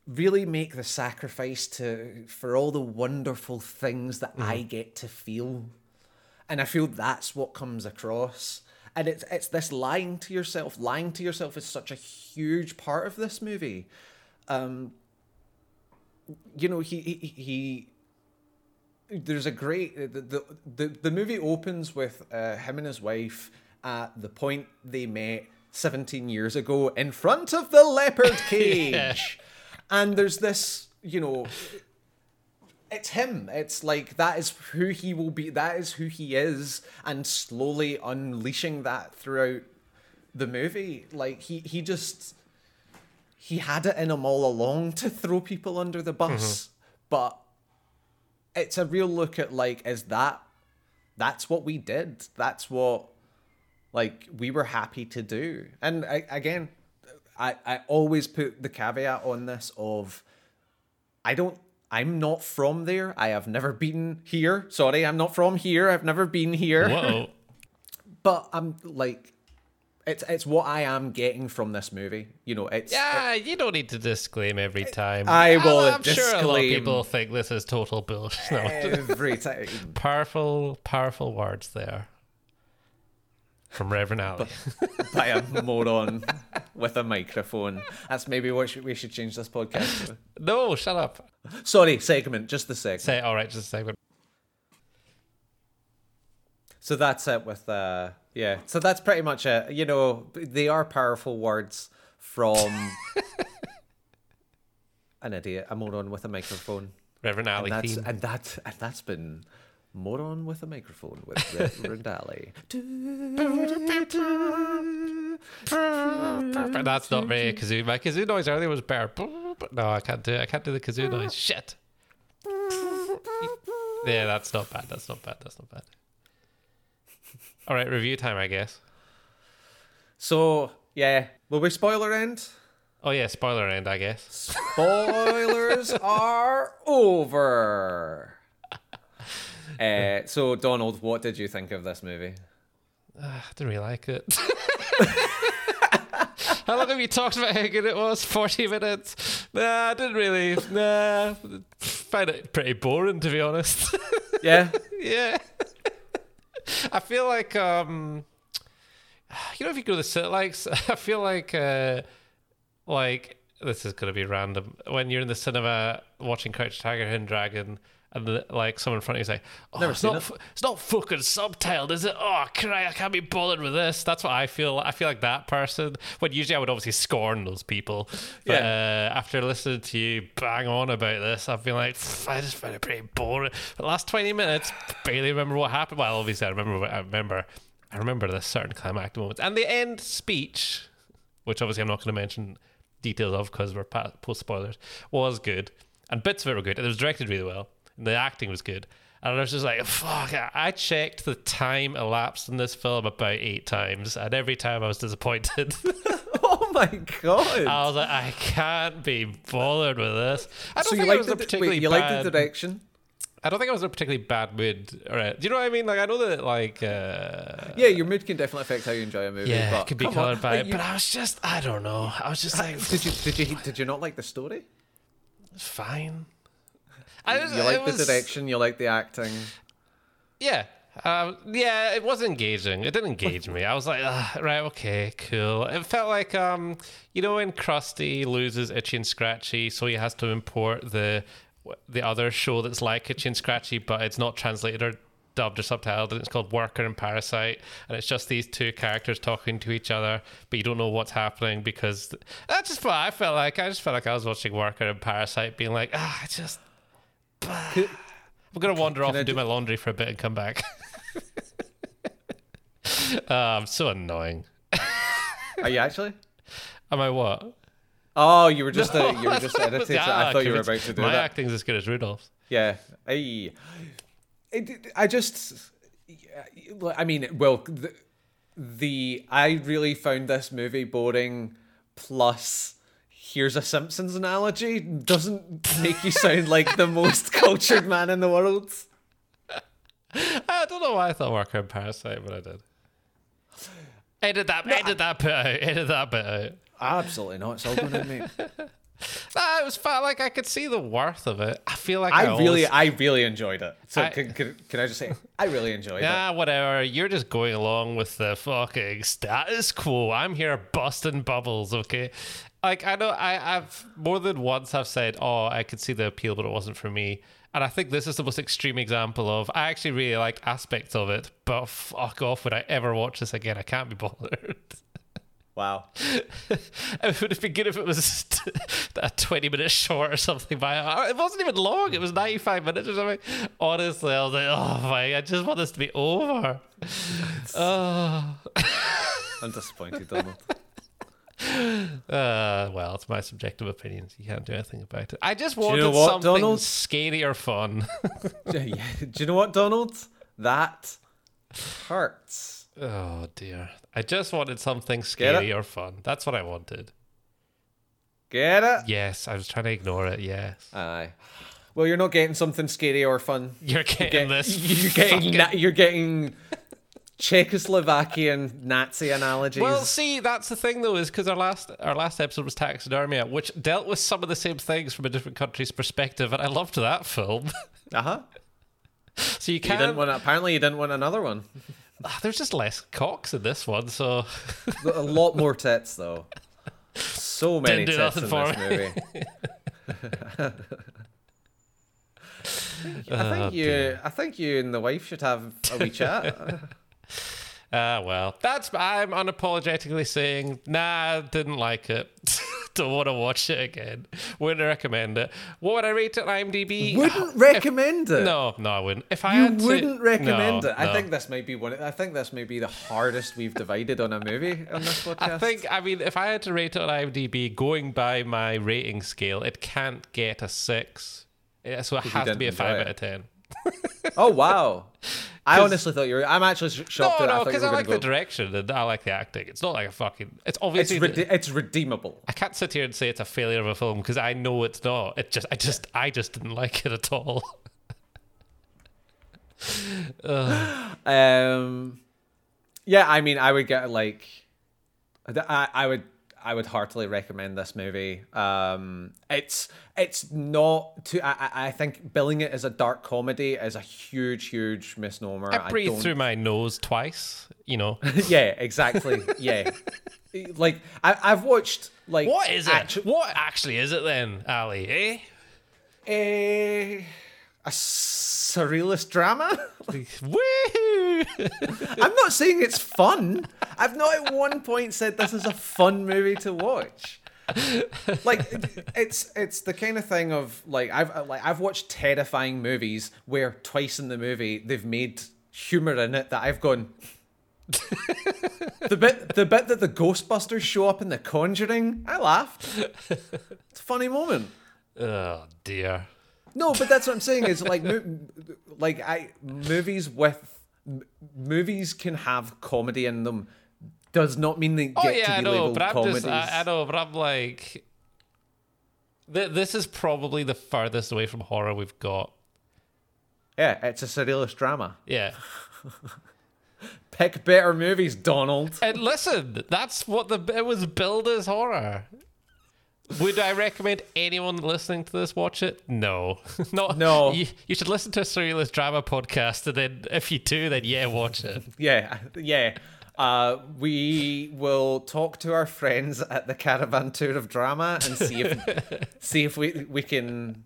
really make the sacrifice to for all the wonderful things that I mm-hmm. get to feel. And I feel that's what comes across. And it's it's this lying to yourself. Lying to yourself is such a huge part of this movie. Um you know, he he, he there's a great the, the the the movie opens with uh, him and his wife at the point they met 17 years ago in front of the leopard cage. And there's this you know it's him. It's like that is who he will be that is who he is and slowly unleashing that throughout the movie. Like he he just he had it in him all along to throw people under the bus. Mm-hmm. But it's a real look at like is that that's what we did. That's what like we were happy to do. And I, again I, I always put the caveat on this of i don't i'm not from there. I have never been here. Sorry i'm not from here. I've never been here. Whoa. but i'm like it's it's what i am getting from this movie you know it's Yeah, you don't need to disclaim every time. I will I'm sure a lot of people think this is total bullshit. No. every time powerful, powerful words there from Reverend Ally. by a moron with a microphone. That's maybe what we should change this podcast to. No, shut up. Sorry, segment, just the segment. Say all right, just a segment. So that's it with uh yeah. So that's pretty much it. You know, they are powerful words from an idiot, a moron with a microphone. Reverend And that's theme. and that and that's been Moron with a microphone with Reverend Ally. But that's not very kazoo. My kazoo noise earlier was better. No, I can't do it. I can't do the kazoo noise. Shit. Yeah, that's not bad. That's not bad. That's not bad. All right, review time, I guess. So yeah, will we spoiler end? Oh yeah, spoiler end, I guess. Spoilers are over. Uh, so Donald, what did you think of this movie? I didn't really like it. how long have you talked about how good it was? Forty minutes. Nah, I didn't really. Nah, find it pretty boring to be honest. Yeah, yeah. I feel like um you know if you go to the cin- like I feel like uh like this is gonna be random. When you're in the cinema watching Crouch Tiger Hidden Dragon and the, like someone in front of you is like, oh, Never it's not, it. it's not fucking subtitled, is it? Oh, cry, I can't be bothered with this. That's what I feel. I feel like that person. When usually I would obviously scorn those people. But, uh, after listening to you bang on about this, I've been like, "Pff, I just found it pretty boring. The last twenty minutes, barely remember what happened. Well, obviously I remember. What, I remember. I remember the certain climactic moments and the end speech, which obviously I'm not going to mention details of because we're post spoilers, was good and bits of it were good. It was directed really well. And the acting was good. And I was just like, fuck. I- checked the time elapsed in this film about eight times, and every time I was disappointed. Oh my god! I was like, I can't be bothered with this. I don't so you think it was the a particularly wait, you bad. the direction? I don't think I was in a particularly bad mood. Right. Do you know what I mean? Like I know that like uh, Yeah, your mood can definitely affect how you enjoy a movie. yeah, but it could be colored by like, it, you- but I was just I don't know. I was just like did you did you did you not like the story? It's fine. Was, You like was- the direction, you like the acting. Yeah. Um, yeah, it was engaging. It didn't engage me. I was like, right, okay, cool. It felt like, um, you know, when Krusty loses Itchy and Scratchy, so he has to import the the other show that's like Itchy and Scratchy, but it's not translated or dubbed or subtitled, and it's called Worker and Parasite, and it's just these two characters talking to each other, but you don't know what's happening because that's just what I felt like. I just felt like I was watching Worker and Parasite, being like, ah, I just. I'm gonna wander off I and do d- my laundry for a bit and come back. uh, I'm so annoying. Are you actually? Am I what? Oh, you were just No, uh, you were just what I was- irritated. ah, I thought you were about to do My that. acting's as good as Rudolf's. Yeah. I, I just, I mean, well, the, the I really found this movie boring. Plus, here's a Simpsons analogy doesn't make you sound like the most cultured man in the world. I don't know why I thought Worker Parasite, but I did. Edit that, edit that bit out, edit that bit out. Absolutely not. It's all going in, mate. Nah, it was fun. Like I could see the worth of it. I feel like I, I really, always- I really enjoyed it. So I- can, can, can I just say, I really enjoyed it. Yeah, whatever. You're just going along with the fucking status quo. I'm here busting bubbles, okay? Like I know I, I've more than once I've said, Oh, I could see the appeal, but it wasn't for me. And I think this is the most extreme example of I actually really like aspects of it, but fuck off would I ever watch this again? I can't be bothered. Wow. it would have been good if it was a 20 minute short or something. By uh, it wasn't even long. It was 95 minutes or something. Honestly, I was like, oh my, I just want this to be over. Oh. I'm disappointed, Donald. Uh, well, it's my subjective opinions. You can't do anything about it. I just wanted know what, something Donald? scary or fun. Do you know what, Donald? That hurts. oh dear. I just wanted something scary or fun. That's what I wanted. Get it? Yes, I was trying to ignore it. Yes. Aye. Well, you're not getting something scary or fun. You're getting Get- this. You're getting. fucking- Na- you're getting Czechoslovakian Nazi analogies. Well, see, that's the thing though, is because our last our last episode was Taxidermia, which dealt with some of the same things from a different country's perspective, and I loved that film. uh huh. so you You can't. didn't want. Apparently, you didn't want another one. Ah, there's just less cocks in this one, so A lot more tits, though. so many tits in this movie. I think Oh, you, dear. I think you and the wife should have a wee chat. Ah, well, that's I'm unapologetically saying, nah, didn't like it. Don't want to watch it again. Wouldn't recommend it. What would I rate it on IMDb? wouldn't recommend it. No, no, I wouldn't. If I You had wouldn't recommend No, it. I no. think this might be one. I think this may be the hardest we've divided on a movie on this podcast. I think, I mean, if I had to rate it on IMDb, going by my rating scale, it can't get a six. Yeah, so it has to be a five out of ten. Oh wow! I honestly thought you were. I'm actually shocked No, that I no, thought you because I going like go. the direction and I like the acting. It's not like a fucking. It's it's obviously. rede- it's redeemable. I can't sit here and say it's a failure of a film because I know it's not. It just, I just, I just didn't like it at all. Um, yeah, I mean, I would get like, I, I would, I would heartily recommend this movie. Um, it's, it's not too. I, I- I think billing it as a dark comedy is a huge, huge misnomer. I breathed don't- through my nose twice. You know yeah, exactly. Yeah, like I, I've watched like what is it? actu- what actually is it then, Ally? Eh? a, a surrealist drama. Woohoo! I'm not saying it's fun. I've not at one point said this is a fun movie to watch. Like it's it's the kind of thing of like I've like I've watched terrifying movies where twice in the movie they've made humor in it that I've gone the bit the bit that the Ghostbusters show up in The Conjuring, I laughed. It's a funny moment. oh dear. No, but that's what I'm saying is like, mo- like I movies with m- movies can have comedy in them. Does not mean they oh, get Oh yeah, to I know, labeled but I'm comedies. just, I, I know, but I'm like, th- this is probably the furthest away from horror we've got. Yeah, it's a surrealist drama. Yeah. Pick better movies, Donald. And listen, that's what the it was billed as horror. Would I recommend anyone listening to this watch it? No, not No. You, you should listen to a surrealist drama podcast, and then if you do, then yeah, watch it. Yeah, yeah. Uh, we will talk to our friends at the Caravan Tour of Drama and see if see if we we can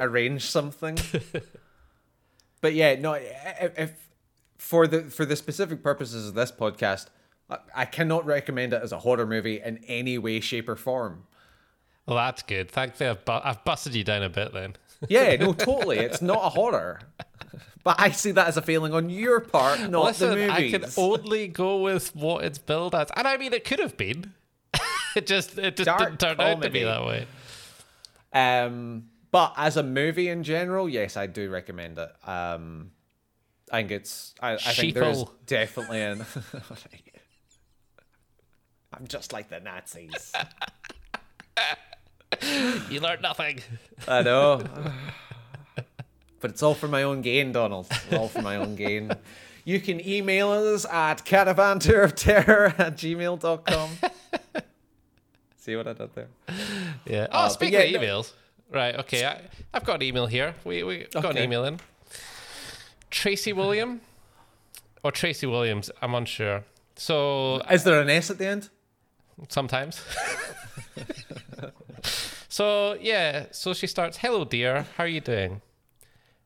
arrange something. But yeah, no. If, if for the for the specific purposes of this podcast, I cannot recommend it as a horror movie in any way, shape, or form. Well, that's good. Thankfully, I've, bu- I've busted you down a bit then. Yeah, no, totally. It's not a horror. But I see that as a failing on your part, not Listen, the I can only go with what it's billed as, and I mean, it could have been. it just it just Dark didn't turn out to be that way. Um, but as a movie in general, yes, I do recommend it. Um, I think it's. I, I think there's definitely an. I'm just like the Nazis. You learned nothing. I know. but it's all for my own gain, Donald. It's all for my own gain. You can email us at caravantourofterror at gmail.com. See what I did there? Yeah. Oh, Uh, speaking yeah, of no- emails, right? Okay, I, I've got an email here. We we got an email in. Tracy William or Tracy Williams? I'm unsure. So Is there an S at the end? sometimes. so yeah, so she starts. Hello, dear. How are you doing?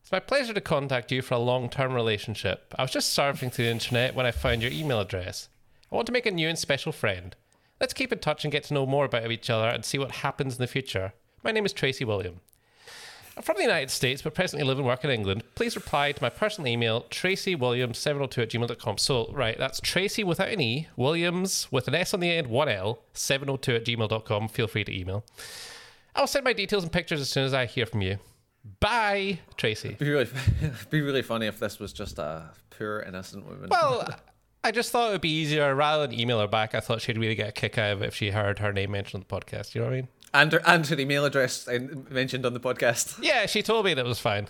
It's my pleasure to contact you for a long-term relationship. I was just surfing through the internet when I found your email address. I want to make a new and special friend. Let's keep in touch and get to know more about each other and see what happens in the future. My name is Tracy William. I'm from the United States, but presently live and work in England. Please reply to my personal email, tracywilliams702 at gmail.com. So, right, that's Tracy without an E, Williams with an S on the end, one L, 702 at gmail.com. Feel free to email. I'll send my details and pictures as soon as I hear from you. Bye, Tracy. Be really, be really funny if this was just a poor innocent woman. Well, I just thought it would be easier rather than email her back. I thought she'd really get a kick out of it if she heard her name mentioned on the podcast. You know what I mean? and her, and her email address mentioned on the podcast. Yeah, she told me that was fine.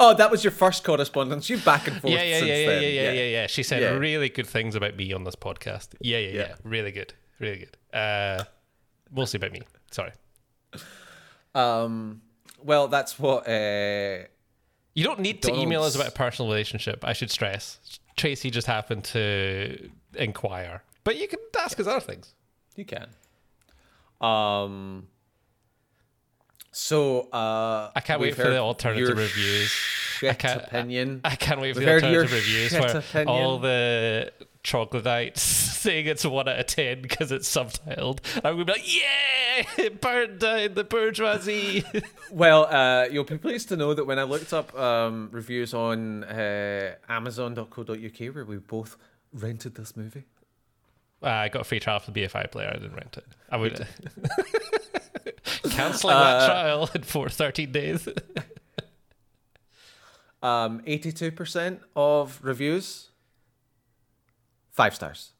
Oh, that was your first correspondence. You back and forth. yeah, yeah, since yeah, yeah, then. yeah, yeah, yeah, yeah. She said Yeah. really good things about me on this podcast. Yeah, yeah, yeah. Yeah. Really good. Really good. Uh, mostly about me. Sorry. Um, well, that's what. Uh, You don't need to email us about a personal relationship. I should stress. Tracy just happened to inquire, but you can ask us other things. You can. Um. So, uh, I can't wait for the alternative reviews. Shit can't- opinion. I can't wait for We've the alternative reviews where opinion. all the troglodytes saying it's one out of ten because it's subtitled. I'm gonna be like, yeah, it burned down the bourgeoisie. Well, uh, you'll be pleased to know that when I looked up um, reviews on uh, Amazon.co.uk, where we both rented this movie, Ah, I got a free trial for the BFI player. I didn't rent it. I would canceling Uh, that trial in four, 13 days. um, 82% of reviews, five stars.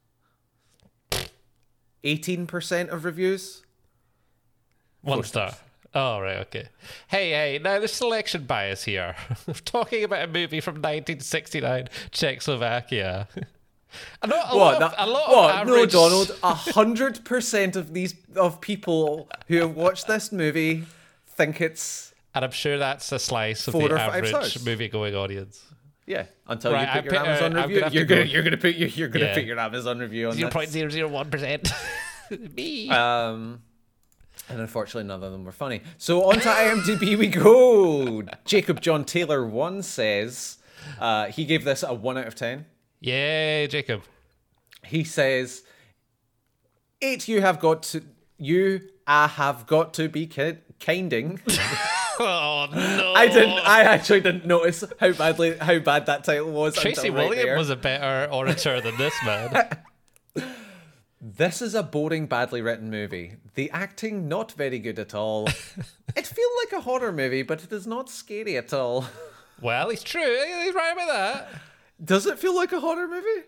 18% of reviews, One star. Oh, right, okay. Hey, hey, now there's selection bias here. We're talking about a movie from 1969, Czechoslovakia. I know a lot, of, that- a lot what? of average... No, Donald. A hundred percent of these of people who have watched this movie think it's And I'm sure that's a slice of the average movie-going audience. Yeah. Until Right, you I put your put, uh, Amazon I'm review, you're to gonna go- you're gonna put your, you're gonna Yeah. put your Amazon review on Zero point zero zero one percent. Me. Um, and unfortunately, none of them were funny. So on to IMDb we go. Jacob John Taylor one says uh, he gave this a one out of ten. Yay, Jacob. He says, "It You have got to you. I have got to be ki- kinding. Oh no! I didn't. I actually didn't notice how badly how bad that title was. Tracy right William there. was a better orator than this man. This is a boring, badly written movie. The acting not very good at all. it feels like a horror movie, but it is not scary at all. well, he's true. He's right about that. Does it feel like a horror movie?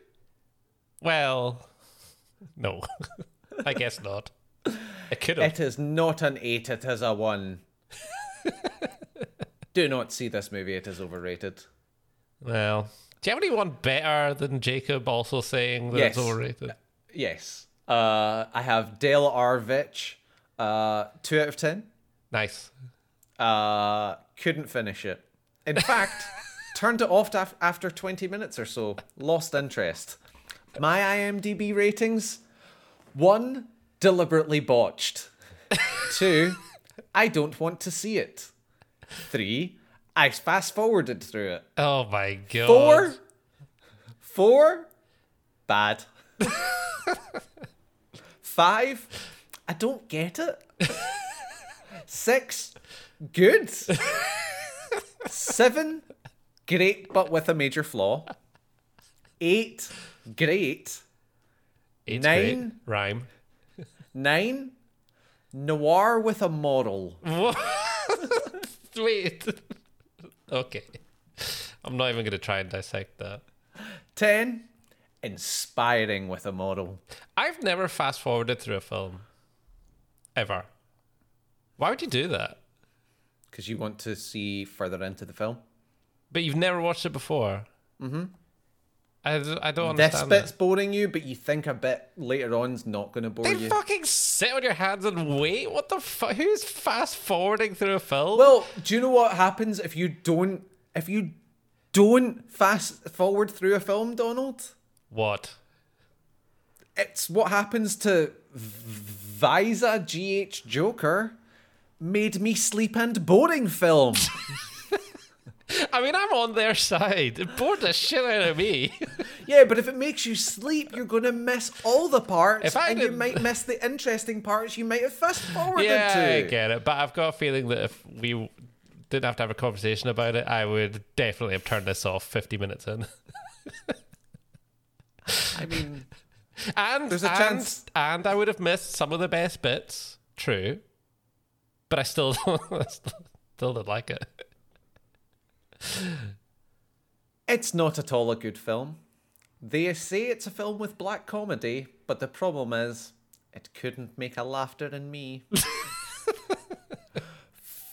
Well, no, I guess not. It could have. It is not an eight. It is a one. Do not see this movie. It is overrated. Well, do you have anyone better than Jacob also saying that it's overrated? Yes. Uh, I have Dale Arvich. Uh, two out of ten. Nice. Uh, couldn't finish it. In fact, turned it off af- after 20 minutes or so. Lost interest. My IMDb ratings one, deliberately botched. Two, I don't want to see it. Three, I fast forwarded through it. Oh my god. Four, four, bad. Five, I don't get it. Six, good. Seven, great but with a major flaw. Eight, great. Eight's Nine. great. Rhyme. Nine, noir with a moral. Wait. okay. I'm not even going to try and dissect that. Ten, inspiring with a model. I've never fast forwarded through a film. Ever. Why would you do that? Because you want to see further into the film. But you've never watched it before. Mm-hmm. I, I don't This understand bit's that. boring you, but you think a bit later on's not going to bore you. They you. fucking sit on your hands and wait. What the fuck? Who's fast forwarding through a film? Well, do you know what happens if you don't if you don't fast forward through a film, Donald? what? It's what happens to Visa GH Joker made me sleep and boring film. I mean, I'm on their side. It bored the shit out of me. yeah, but if it makes you sleep, you're going to miss all the parts If I and you didn't- you might miss the interesting parts you might have fast forwarded yeah, to. I get it. But I've got a feeling that if we didn't have to have a conversation about it, I would definitely have turned this off 50 minutes in. I mean, And There's a and, chance- and I would have missed some of the best bits. True, but I still still didn't like it. It's not at all a good film. They say it's a film with black comedy, but the problem is, it couldn't make a laughter in me.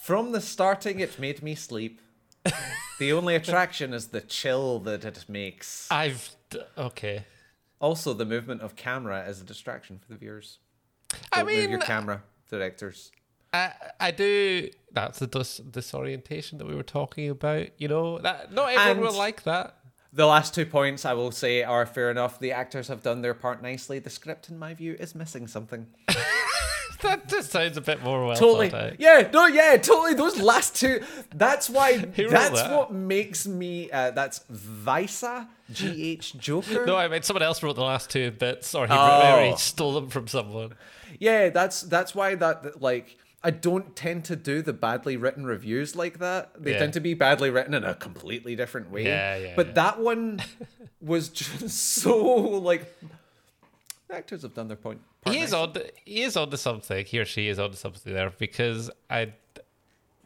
From the starting, it made me sleep. The only attraction is the chill that it makes. I've d- okay. Also, the movement of camera is a distraction for the viewers. I Don't move mean, your camera, directors. I I do. That's the dis- disorientation that we were talking about. You know that not everyone And- will like that. The last two points I will say are fair enough. The actors have done their part nicely. The script, in my view, is missing something. that just sounds a bit more well Totally. thought out. Yeah, no, yeah, totally. Those last two. That's why. That's that? what makes me. Uh, that's Visa, G H Joker. No, I mean someone else wrote the last two bits, or he, Oh. or he stole them from someone. Yeah, that's that's why that, like I don't tend to do the badly written reviews like that. They Yeah. tend to be badly written in a completely different way. Yeah, yeah, But yeah. that one was just so like the actors have done their point. he is on. He is onto something. He or she is onto something there because I.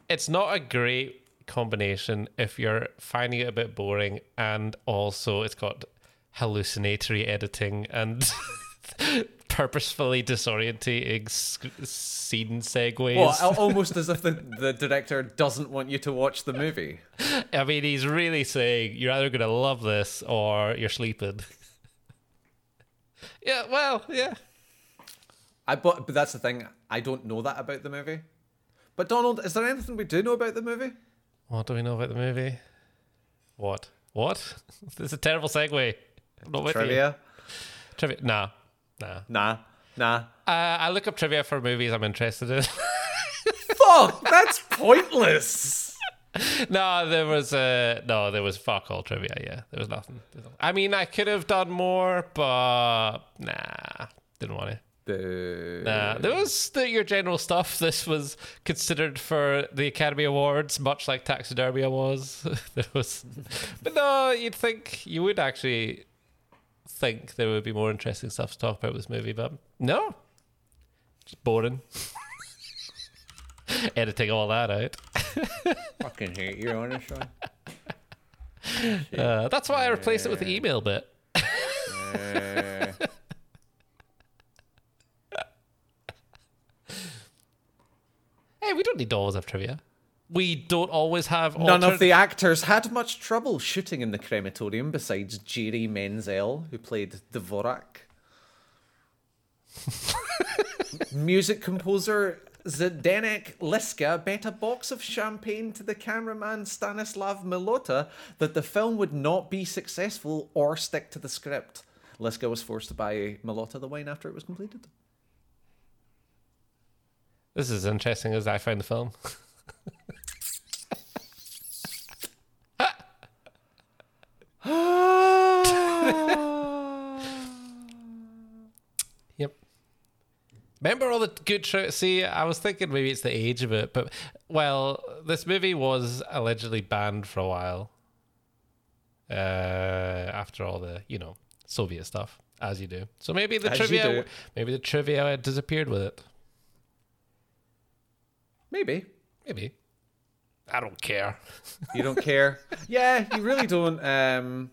It's not a great combination if you're finding it a bit boring, and also it's got hallucinatory editing and purposefully disorientating scene segues. Well, almost as if the, the director doesn't want you to watch the movie. I mean, he's really saying you're either going to love this or you're sleeping. yeah, well, yeah. I but, but that's the thing. I don't know that about the movie. But Donald, is there anything we do know about the movie? What do we know about the movie? What? What? this is a terrible segue. I'm not with you. Trivia? Trivia. Nah. Nah. Nah, nah. Uh, I look up trivia for movies I'm interested in. Fuck, that's pointless. no, there was uh, no, there was fuck all trivia. Yeah, there was nothing. There was nothing. I mean, I could have done more, but nah, didn't want to. Nah, there was the, your general stuff. This was considered for the Academy Awards, much like Taxidermia was. there was, but no, you'd think you would actually think there would be more interesting stuff to talk about with this movie, but no, just boring. Editing all that out. Fucking hate you on this one. Uh, that's why I replaced it with the email bit. Hey, we don't need to always have trivia. We don't always have None of the actors had much trouble shooting in the crematorium besides Jerry Menzel, who played Dvorak. Music composer Zdenek Liska bet a box of champagne to the cameraman Stanislav Milota that the film would not be successful or stick to the script. Liska was forced to buy Milota the wine after it was completed. This is interesting as I found the film. Remember all the good shows? See, I was thinking maybe it's the age of it, but well, this movie was allegedly banned for a while. Uh, after all the you know Soviet stuff, as you do. So maybe the As trivia, maybe the trivia had disappeared with it. Maybe. Maybe. I don't care. You don't care. yeah, you really don't. Um,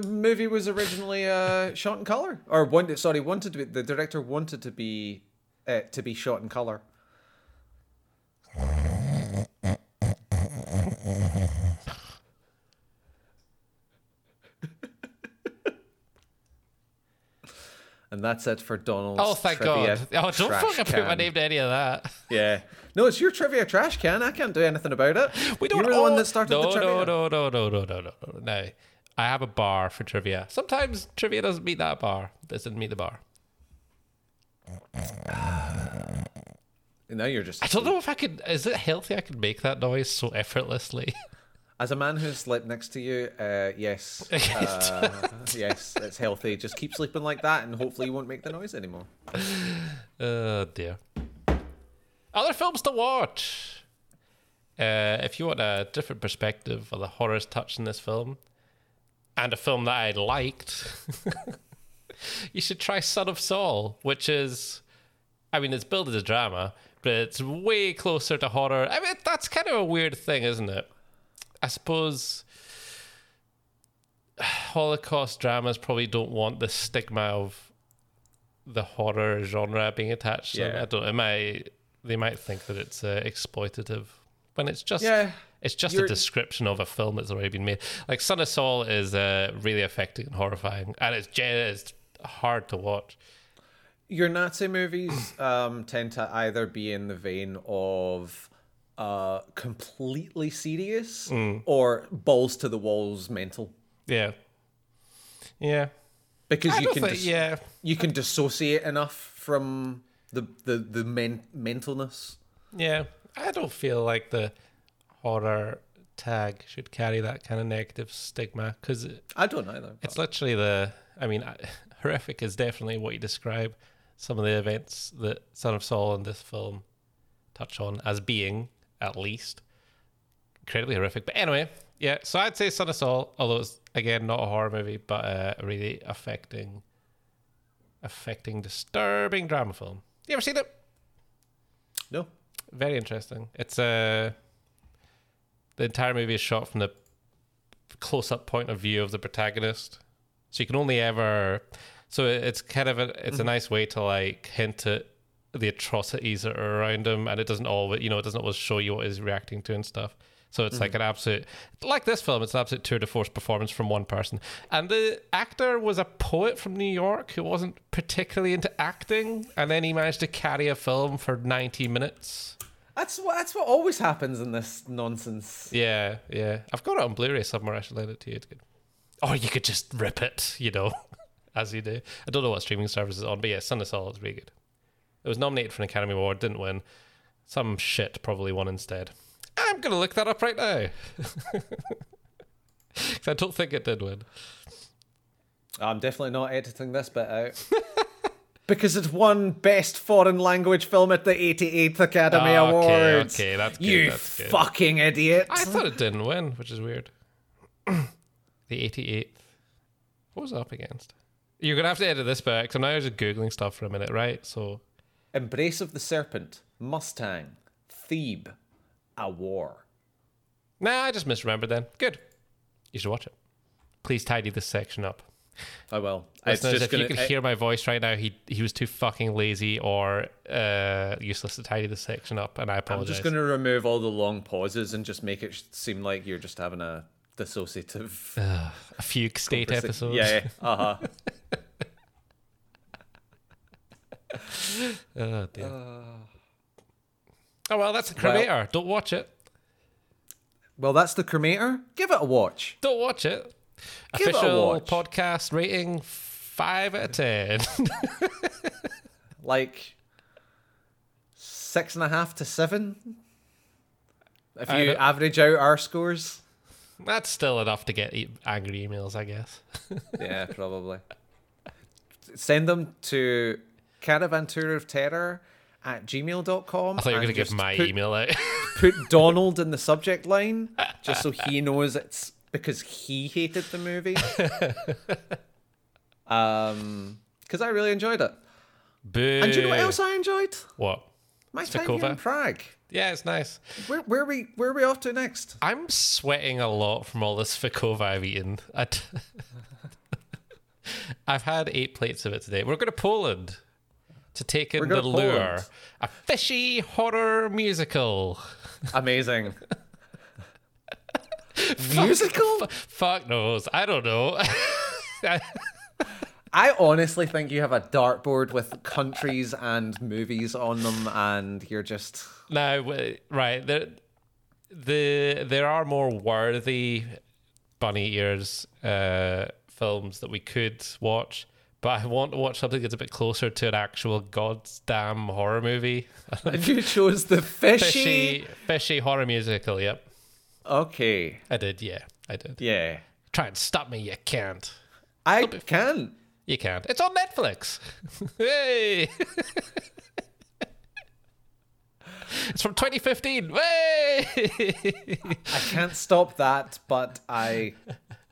the movie was originally uh, shot in color, or wanted. sorry wanted to be the director wanted to be uh, to be shot in color. and that's it for Donald. Oh, thank God! Oh, don't fucking can. put my name to any of that. Yeah, no, it's your trivia trash can. I can't do anything about it. We don't. You were all... the one that started no, the trivia. No, no, no, no, no, no, no, no. I have a bar for trivia. Sometimes trivia doesn't meet that bar. Didn't meet the bar. Now you're just. I don't know if I could. Is it healthy? I could make that noise so effortlessly. As a man who's slept next to you, uh, yes, uh, yes, it's healthy. Just keep sleeping like that, and hopefully you won't make the noise anymore. Oh dear. Other films to watch. Uh, if you want a different perspective of the horrors touched in this film, and a film that I liked, you should try Son of Saul, which is, I mean, it's billed as a drama, but it's way closer to horror. I mean, that's kind of a weird thing, isn't it? I suppose Holocaust dramas probably don't want the stigma of the horror genre being attached. Yeah. I don't. It might they might think that it's uh, exploitative when it's just Yeah, it's just a you're- description of a film that's already been made. Like Son of Saul is uh, really affecting and horrifying, and it's it's hard to watch. Your Nazi movies um, tend to either be in the vein of uh, completely serious Mm. or balls to the walls mental. Yeah. Yeah. Because you can think, dis- yeah. you can dissociate enough from the the the men- mentalness. Yeah. I don't feel like the horror tag should carry that kind of negative stigma because I don't either. but- it's literally the. I mean, I- horrific is definitely what you describe some of the events that Son of Saul in this film touch on as being, at least, incredibly horrific. But anyway, yeah. So I'd say Son of Saul, although it's again not a horror movie, but uh, a really affecting, affecting, disturbing drama film. You ever seen it? no. very interesting. It's uh, the entire movie is shot from the close-up point of view of the protagonist, so you can only ever. So it's kind of a it's a mm-hmm. nice way to like hint at the atrocities that are around him, and it doesn't always you know it doesn't always show you what he's reacting to and stuff. So it's like mm-hmm. an absolute like this film. It's an absolute tour de force performance from one person, and the actor was a poet from New York who wasn't particularly into acting, and then he managed to carry a film for ninety minutes. That's what that's what always happens in this nonsense. Yeah, yeah. I've got it on Blu-ray somewhere. I should lend it to you. It's good. Or you could just rip it, you know, as you do. I don't know what streaming service is on, but yeah, Son of Saul is really good. It was nominated for an Academy Award, didn't win. Some shit probably won instead. I'm gonna look that up right now. I don't think it did win. I'm definitely not editing this bit out. because it won Best Foreign Language Film at the 88th Academy Ah, okay, Awards. okay, that's good, You that's good. fucking idiot. I thought it didn't win, which is weird. the 88th. What was it up against? You're gonna have to edit this back. because I'm now just googling stuff for a minute, right? So Embrace of the Serpent, Mustang, Theeb, A War. Nah, I just misremembered then. Good. You should watch it. Please tidy this section up. I will. It's just if gonna, you can hear my voice right now, he he was too fucking lazy or uh, useless to tidy the section up, and I apologize. I'm just going to remove all the long pauses and just make it seem like you're just having a dissociative a fugue state conversa- episode. Yeah, yeah. Uh huh. Oh, dear. oh well, that's a cremator. Don't watch it. well, that's the cremator. Give it a watch. Don't watch it. Give Official podcast rating five out of ten. Like six and a half to seven. If you average out our scores. That's still enough to get e- angry emails, I guess. Yeah, probably. Send them to caravantour of terror at gmail.com. I thought you were going to give my put, email out. Put Donald in the subject line just so he knows it's because he hated the movie. um, because I really enjoyed it. Boo. And do you know what else I enjoyed? What? My time here Svíčková? in Prague. Yeah, it's nice. Where, where are we? Where are we off to next? I'm sweating a lot from all this Svíčková I've eaten. I t- I've had eight plates of it today. We're going to Poland to take in the lure. Poland. A fishy horror musical. Amazing. Musical? F- fuck knows. I don't know. I honestly think you have a dartboard with countries and movies on them, and you're just. now, w- right. There, the, there are more worthy bunny ears uh, films that we could watch. But I want to watch something that's a bit closer to an actual goddamn horror movie. And you chose the fishy. fishy, fishy horror musical. Yep, Okay. I did. Yeah, I did. Yeah. Try and stop me. You can't. I can. You can't. It's on Netflix. hey. it's from 2015. Hey. I can't stop that, but I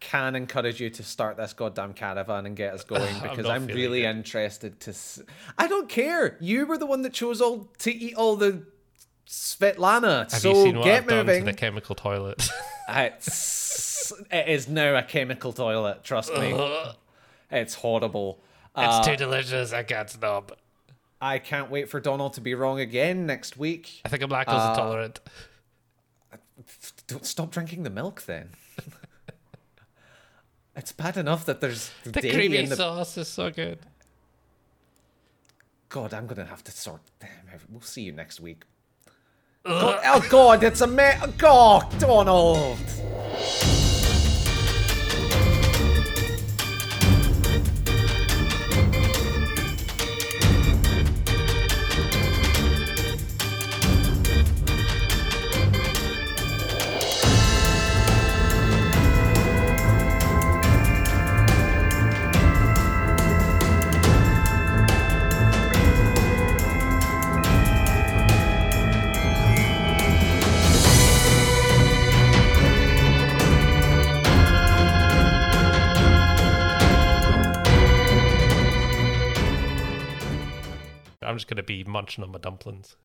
can encourage you to start this goddamn caravan and get us going because not I'm, really good. interested to. S- I don't care. You were the one that chose all to eat all the Svíčková. Have so you seen what get I've done moving. to the chemical toilet? It's, it is now a chemical toilet. Trust me. it's horrible. it's Uh, too delicious. I can't stop. I can't wait for Donald to be wrong again next week. I think I'm lactose Uh, intolerant. Don't stop drinking the milk then. it's bad enough that there's The creamy in the. sauce is so good. God, I'm gonna have to sort them. We'll see you next week. God, oh God, it's a me. God, Donald. Munching on my dumplings.